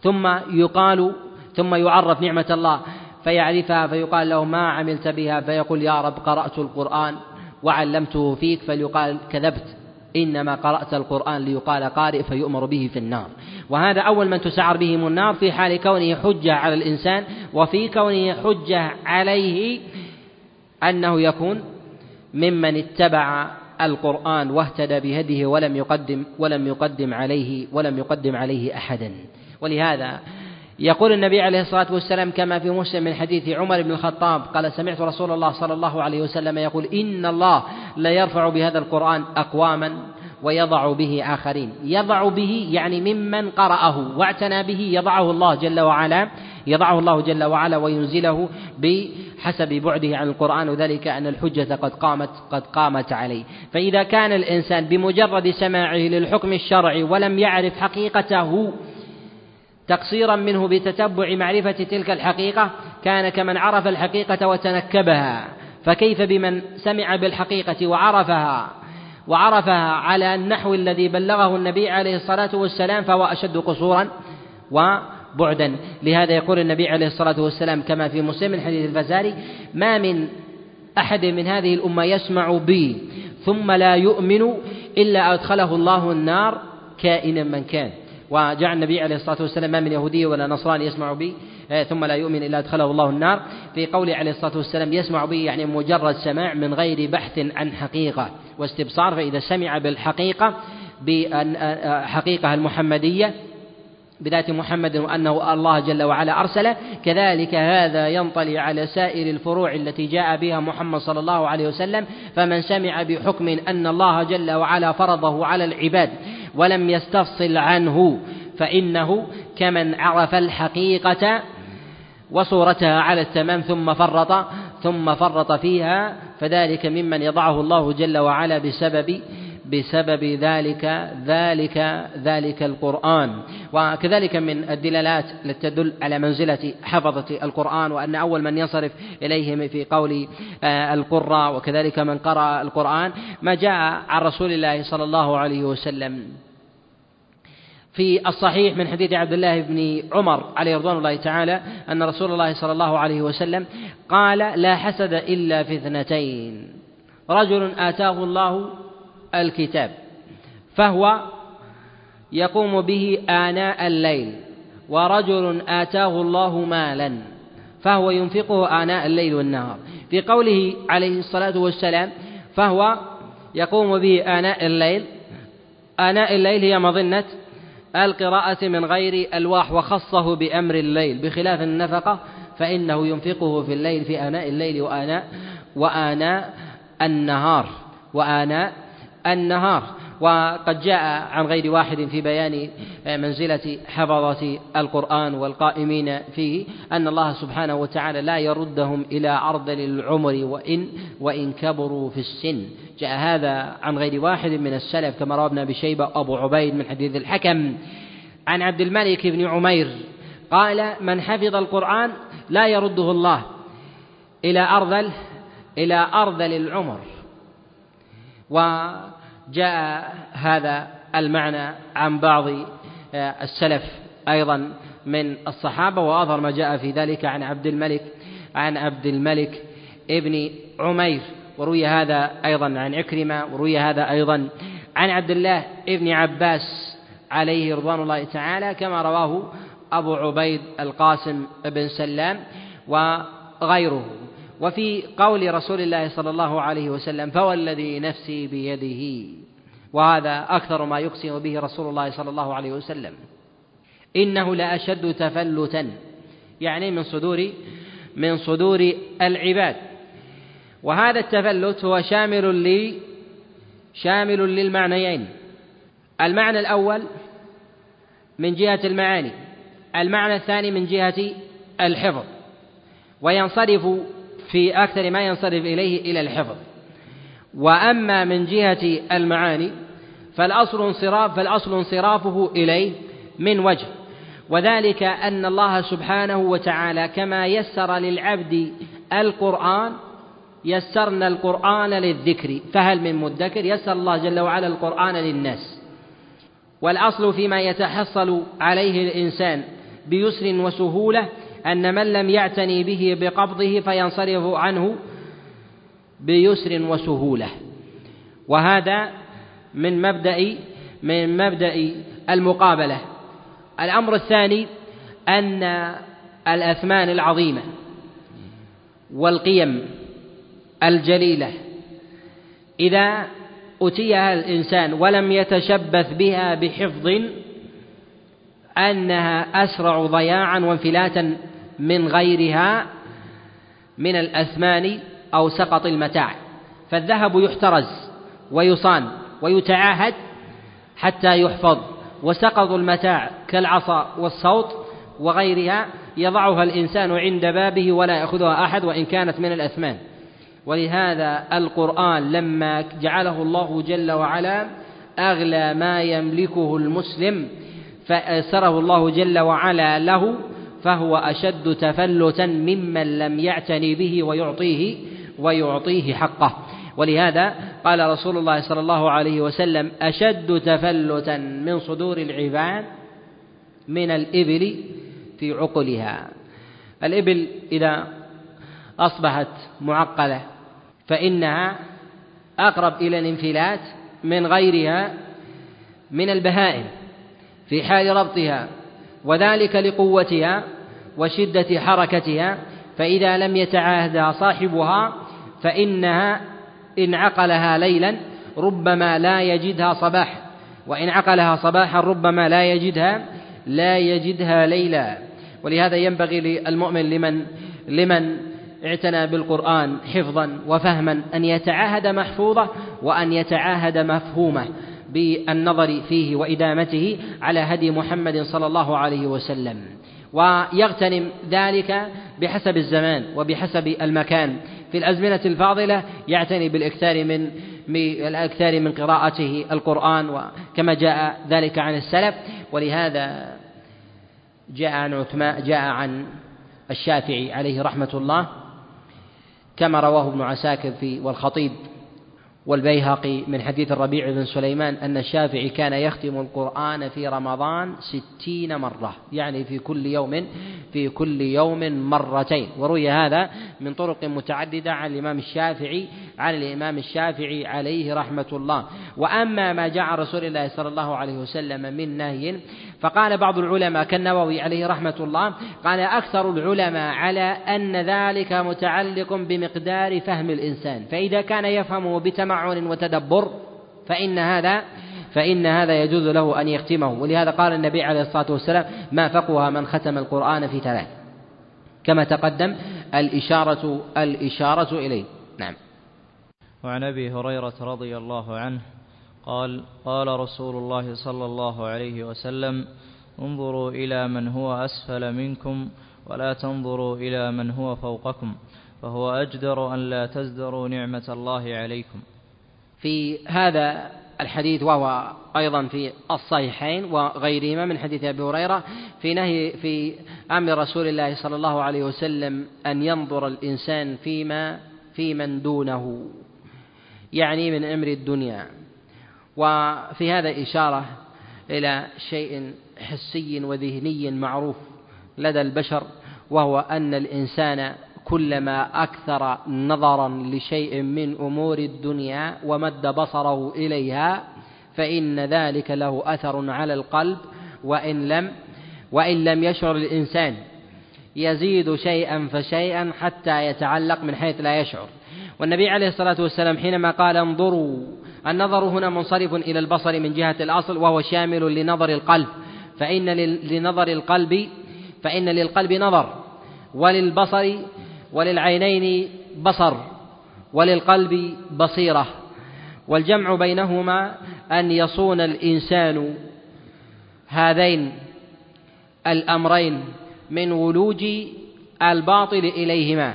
ثم يقال ثم يعرف نعمة الله فيعرفها فيقال له ما عملت بها؟ فيقول يا رب قرأت القرآن وعلمته فيك. فليقال كذبت. إنما قرأت القرآن ليقال قارئ فيؤمر به في النار. وهذا أول من تسعر بهم النار في حال كونه حجة على الإنسان وفي كونه حجة عليه أنه يكون ممن اتبع القرآن واهتدى بهديه ولم يقدم ولم يقدم عليه ولم يقدم عليه أحدا. ولهذا يقول النبي عليه الصلاة والسلام كما في مسلم من حديث عمر بن الخطاب قال سمعت رسول الله صلى الله عليه وسلم يقول إن الله لا يرفع بهذا القرآن أقواما ويضع به آخرين. يضع به يعني ممن قرأه واعتنى به يضعه الله جل وعلا يضعه الله جل وعلا وينزله بحسب بعده عن القرآن وذلك أن الحجة قد قامت قد قامت عليه. فإذا كان الإنسان بمجرد سماعه للحكم الشرعي ولم يعرف حقيقته تقصيرا منه بتتبع معرفة تلك الحقيقة كان كمن عرف الحقيقة وتنكبها. فكيف بمن سمع بالحقيقة وعرفها؟ وعرفها على النحو الذي بلغه النبي عليه الصلاة والسلام فهو أشد قصورا وبعدا. لهذا يقول النبي عليه الصلاة والسلام كما في مسلم من حديث الفزاري ما من أحد من هذه الأمة يسمع بي ثم لا يؤمن إلا أدخله الله النار كائنا من كان. وجاء النبي عليه الصلاة والسلام ما من يهودي ولا نصراني يسمع بي. آه، ثم لا يؤمن إلا أدخله الله النار. في قوله عليه الصلاة والسلام يسمع به يعني مجرد سماع من غير بحث عن حقيقة واستبصار. فإذا سمع بالحقيقة بحقيقة المحمدية بذات محمد وأنه الله جل وعلا أرسله كذلك هذا ينطلي على سائر الفروع التي جاء بها محمد صلى الله عليه وسلم. فمن سمع بحكم أن الله جل وعلا فرضه على العباد ولم يستفصل عنه فإنه كمن عرف الحقيقة وصورتها على التمام ثم فرط ثم فرط فيها فذلك ممن يضعه الله جل وعلا بسبب بسبب ذلك ذلك ذلك القرآن. وكذلك من الدلالات التي تدل على منزلة حفظة القرآن وأن أول من ينصرف إليهم في قول آه، القراء وكذلك من قرأ القرآن ما جاء عن رسول الله صلى الله عليه وسلم. في الصحيح من حديث عبد الله بن عمر عليه رضوان الله تعالى أن رسول الله صلى الله عليه وسلم قال لا حسد إلا في اثنتين. رجل آتاه الله الكتاب فهو يقوم به آناء الليل ورجل آتاه الله مالا فهو ينفقه آناء الليل والنهار. في قوله عليه الصلاة والسلام فهو يقوم به آناء الليل آناء الليل هي مظنة القراءة من غير ألواح وخصه بأمر الليل بخلاف النفقة فإنه ينفقه في الليل في آناء الليل وآناء وآناء النهار وآناء النهار. وقد جاء عن غير واحد في بيان منزلة حفظة القرآن والقائمين فيه أن الله سبحانه وتعالى لا يردهم إلى أرذل العمر وإن وإن كبروا في السن. جاء هذا عن غير واحد من السلف كما روى ابن أبي شيبة أبو عبيد من حديث الحكم. عن عبد الملك بن عمير قال من حفظ القرآن لا يرده الله إلى أرذل إلى أرذل العمر. وجاء هذا المعنى عن بعض آه، السلف أيضا من الصحابة وأظهر ما جاء في ذلك عن عبد الملك عن عبد الملك ابن عمير وروي هذا أيضا عن عكرمة وروي هذا أيضا عن عبد الله ابن عباس عليه رضوان الله تعالى كما رواه أبو عبيد القاسم بن سلام وغيره. وفي قول رسول الله صلى الله عليه وسلم فوالذي نفسي بيده. وهذا أكثر ما يقسم به رسول الله صلى الله عليه وسلم. إنه لأشد تفلتا يعني من صدور من صدور العباد. وهذا التفلت هو شامل لي شامل للمعنيين. المعنى الأول من جهة المعاني المعنى الثاني من جهة الحفظ. وينصرف في أكثر ما ينصرف إليه إلى الحفظ. وأما من جهة المعاني فالأصل انصراف فالأصل انصرافه إليه من وجه. وذلك أن الله سبحانه وتعالى كما يسر للعبد القرآن يسرنا القرآن للذكر. فهل من مدكر؟ يسر الله جل وعلا القرآن للناس. والأصل فيما يتحصل عليه الإنسان بيسر وسهولة أن من لم يعتني به بقبضه فينصرف عنه بيسر وسهولة. وهذا من مبدأ من مبدأ المقابلة. الأمر الثاني أن الأثمان العظيمة والقيم الجليلة. إذا أتيها الإنسان ولم يتشبث بها بحفظ أنها أسرع ضياعا وانفلاتا من غيرها من الأثمان أو سقط المتاع. فالذهب يحترز ويصان ويتعاهد حتى يحفظ وسقط المتاع كالعصا والصوت وغيرها يضعها الإنسان عند بابه ولا يأخذها أحد وإن كانت من الأثمان. ولهذا القرآن لما جعله الله جل وعلا أغلى ما يملكه المسلم فأسره الله جل وعلا له فهو أشد تفلتا ممن لم يعتني به ويعطيه ويعطيه حقه. ولهذا قال رسول الله صلى الله عليه وسلم أشد تفلتا من صدور العباد من الإبل في عقلها. الإبل إذا أصبحت معقلة فإنها أقرب إلى الانفلات من غيرها من البهائم في حال ربطها وذلك لقوتها وشدة حركتها فإذا لم يتعاهدها صاحبها فإنها إن عقلها ليلا ربما لا يجدها صباحا وإن عقلها صباحا ربما لا يجدها لا يجدها ليلا. ولهذا ينبغي للمؤمن لمن لمن اعتنى بالقرآن حفظا وفهما أن يتعاهد محفوظه وأن يتعاهد مفهومه. بالنظر فيه وإدامته على هدي محمد صلى الله عليه وسلم. ويغتنم ذلك بحسب الزمان وبحسب المكان. في الأزمنة الفاضلة يعتني بالإكثار من الأكثر من قراءته القرآن وكما جاء ذلك عن السلف. ولهذا جاء عن عثمان جاء عن الشافعي عليه رحمة الله كما رواه ابن عساكر في والخطيب. والبيهقي من حديث الربيع بن سليمان أن الشافعي كان يختم القرآن في رمضان ستين مرة يعني في كل يوم في كل يوم مرتين. وروي هذا من طرق متعددة عن الإمام الشافعي عن الإمام الشافعي عليه رحمة الله. وأما ما جاء رسول الله صلى الله عليه وسلم من نهي فقال بعض العلماء كالنووي عليه رحمة الله قال أكثر العلماء على أن ذلك متعلق بمقدار فهم الإنسان فإذا كان يفهمه بتمعن وتدبر فإن هذا فإن هذا يجوز له أن يختمه. ولهذا قال النبي عليه الصلاة والسلام ما فقه من ختم القرآن في ثلاث كما تقدم الإشارة الإشارة إليه. نعم. وعن أبي هريرة رضي الله عنه قال قال رسول الله صلى الله عليه وسلم انظروا إلى من هو أسفل منكم ولا تنظروا إلى من هو فوقكم فهو أجدر أن لا تزدروا نعمة الله عليكم. في هذا الحديث وهو أيضا في الصحيحين وغيرهما من حديث أبي هريرة في نهي في أمر رسول الله صلى الله عليه وسلم أن ينظر الإنسان فيما في من دونه يعني من أمر الدنيا. وفي هذا إشارة إلى شيء حسي وذهني معروف لدى البشر وهو أن الإنسان كلما أكثر نظرا لشيء من أمور الدنيا ومد بصره إليها فإن ذلك له أثر على القلب وإن لم وإن لم يشعر الإنسان يزيد شيئا فشيئا حتى يتعلق من حيث لا يشعر. والنبي عليه الصلاة والسلام حينما قال انظروا النظر هنا منصرف إلى البصر من جهة الأصل وهو شامل لنظر القلب. فإن لنظر القلب فإن للقلب نظر. وللبصر وللعينين بصر. وللقلب بصيرة. والجمع بينهما أن يصون الإنسان هذين الأمرين من ولوج الباطل إليهما.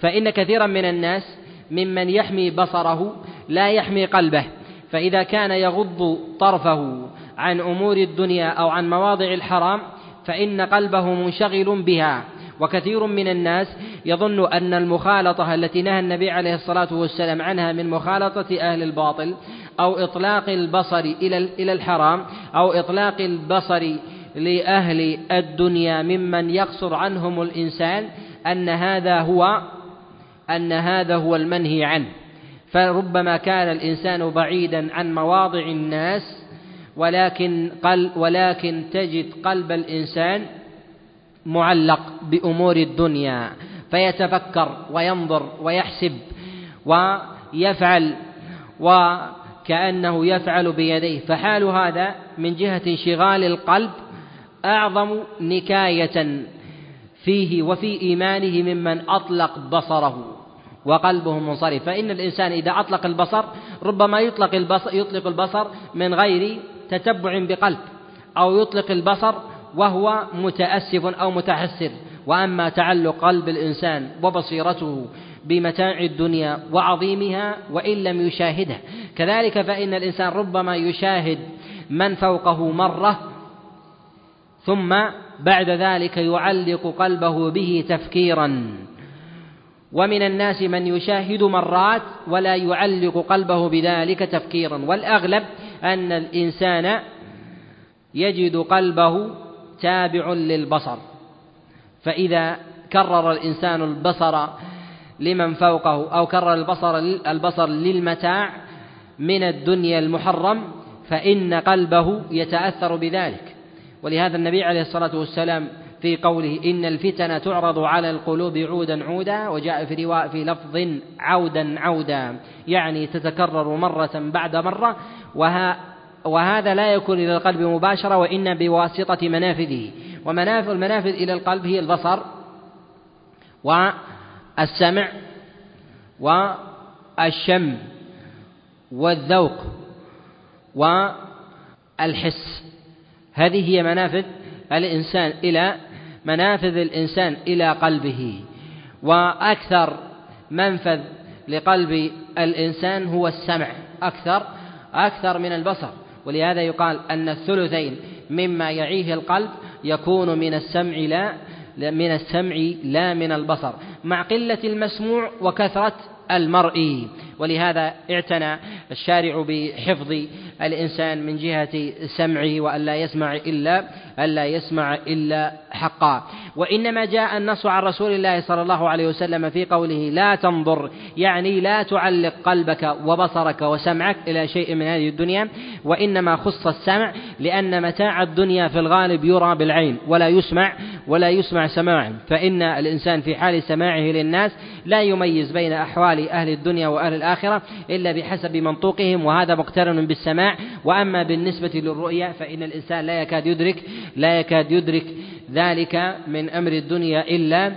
فإن كثيرا من الناس ممن يحمي بصره لا يحمي قلبه فإذا كان يغض طرفه عن أمور الدنيا أو عن مواضع الحرام فإن قلبه منشغل بها. وكثير من الناس يظن أن المخالطة التي نهى النبي عليه الصلاة والسلام عنها من مخالطة أهل الباطل أو إطلاق البصر إلى إلى الحرام أو إطلاق البصر لأهل الدنيا ممن يقصر عنهم الإنسان أن هذا هو أن هذا هو المنهي عنه. فربما كان الإنسان بعيدا عن مواضع الناس ولكن قل ولكن تجد قلب الإنسان معلق بأمور الدنيا فيتفكر وينظر ويحسب ويفعل وكأنه يفعل بيديه. فحال هذا من جهة انشغال القلب أعظم نكاية فيه وفي إيمانه ممن أطلق بصره. وقلبه منصرف. فإن الإنسان إذا أطلق البصر ربما يطلق البصر يطلق البصر من غير تتبع بقلب أو يطلق البصر وهو متأسف أو متحسر. وأما تعلق قلب الإنسان وبصيرته بمتاع الدنيا وعظيمها وإن لم يشاهده. كذلك فإن الإنسان ربما يشاهد من فوقه مرة ثم بعد ذلك يعلق قلبه به تفكيرا. ومن الناس من يشاهد مرات ولا يعلق قلبه بذلك تفكيرا. والأغلب أن الإنسان يجد قلبه تابع للبصر. فإذا كرر الإنسان البصر لمن فوقه أو كرر البصر البصر للمتاع من الدنيا المحرم فإن قلبه يتأثر بذلك. ولهذا النبي عليه الصلاة والسلام في قوله إن الفتن تعرض على القلوب عودا عودا وجاء في رواء في لفظ عودا عودا يعني تتكرر مرة بعد مرة وها وهذا لا يكون إلى القلب مباشرة وإن بواسطة منافذه. ومنافذ المنافذ إلى القلب هي البصر والسمع والشم والذوق والحس. هذه هي منافذ الإنسان إلى منافذ الإنسان إلى قلبه وأكثر منفذ لقلب الإنسان هو السمع أكثر أكثر من البصر. ولهذا يقال أن الثلثين مما يعيه القلب يكون من السمع لا من السمع لا من البصر مع قلة المسموع وكثرة المرئي ولهذا اعتنى الشارع بحفظ الإنسان من جهة سمعه وألا يسمع إلا ألا يسمع إلا حقا. وإنما جاء النص عن رسول الله صلى الله عليه وسلم في قوله لا تنظر يعني لا تعلق قلبك وبصرك وسمعك إلى شيء من هذه الدنيا وإنما خص السمع لأن متاع الدنيا في الغالب يرى بالعين ولا يسمع ولا يسمع سماعا فإن الإنسان في حال سماعه للناس لا يميز بين أحوال أهل الدنيا وأهل الآخرة إلا بحسب منطوقهم وهذا مقترن بالسماع وأما بالنسبة للرؤيا فإن الإنسان لا يكاد يدرك لا يكاد يدرك ذلك من أمر الدنيا إلا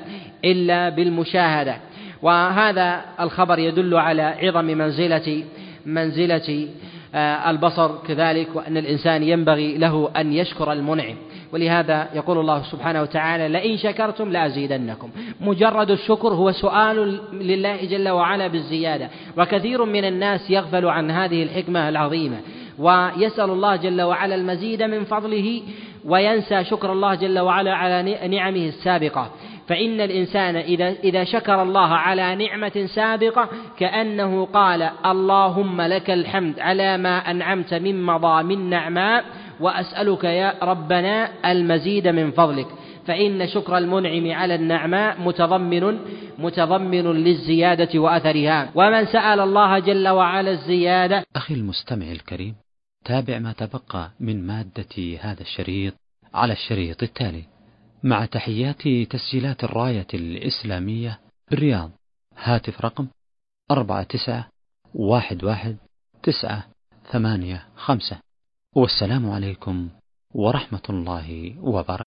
إلا بالمشاهدة. وهذا الخبر يدل على عظم منزلة منزلة آه، البصر كذلك وأن الإنسان ينبغي له أن يشكر المنعم. ولهذا يقول الله سبحانه وتعالى لئن شكرتم لأزيدنكم. مجرد الشكر هو سؤال لله جل وعلا بالزيادة. وكثير من الناس يغفل عن هذه الحكمة العظيمة. ويسأل الله جل وعلا المزيد من فضله وينسى شكر الله جل وعلا على نعمه السابقة. فإن الإنسان إذا إذا شكر الله على نعمة سابقة كأنه قال اللهم لك الحمد على ما أنعمت من مضى من نعماء وأسألك يا ربنا المزيد من فضلك. فإن شكر المنعم على النعماء متضمن متضمن للزيادة وأثرها. ومن سأل الله جل وعلا الزيادة. أخي المستمع الكريم تابع ما تبقى من مادة هذا الشريط على الشريط التالي. مع تحيات تسجيلات الراية الإسلامية بالرياض. هاتف رقم أربعة تسعة واحد واحد تسعة ثمانية خمسة. والسلام عليكم ورحمة الله وبركاته.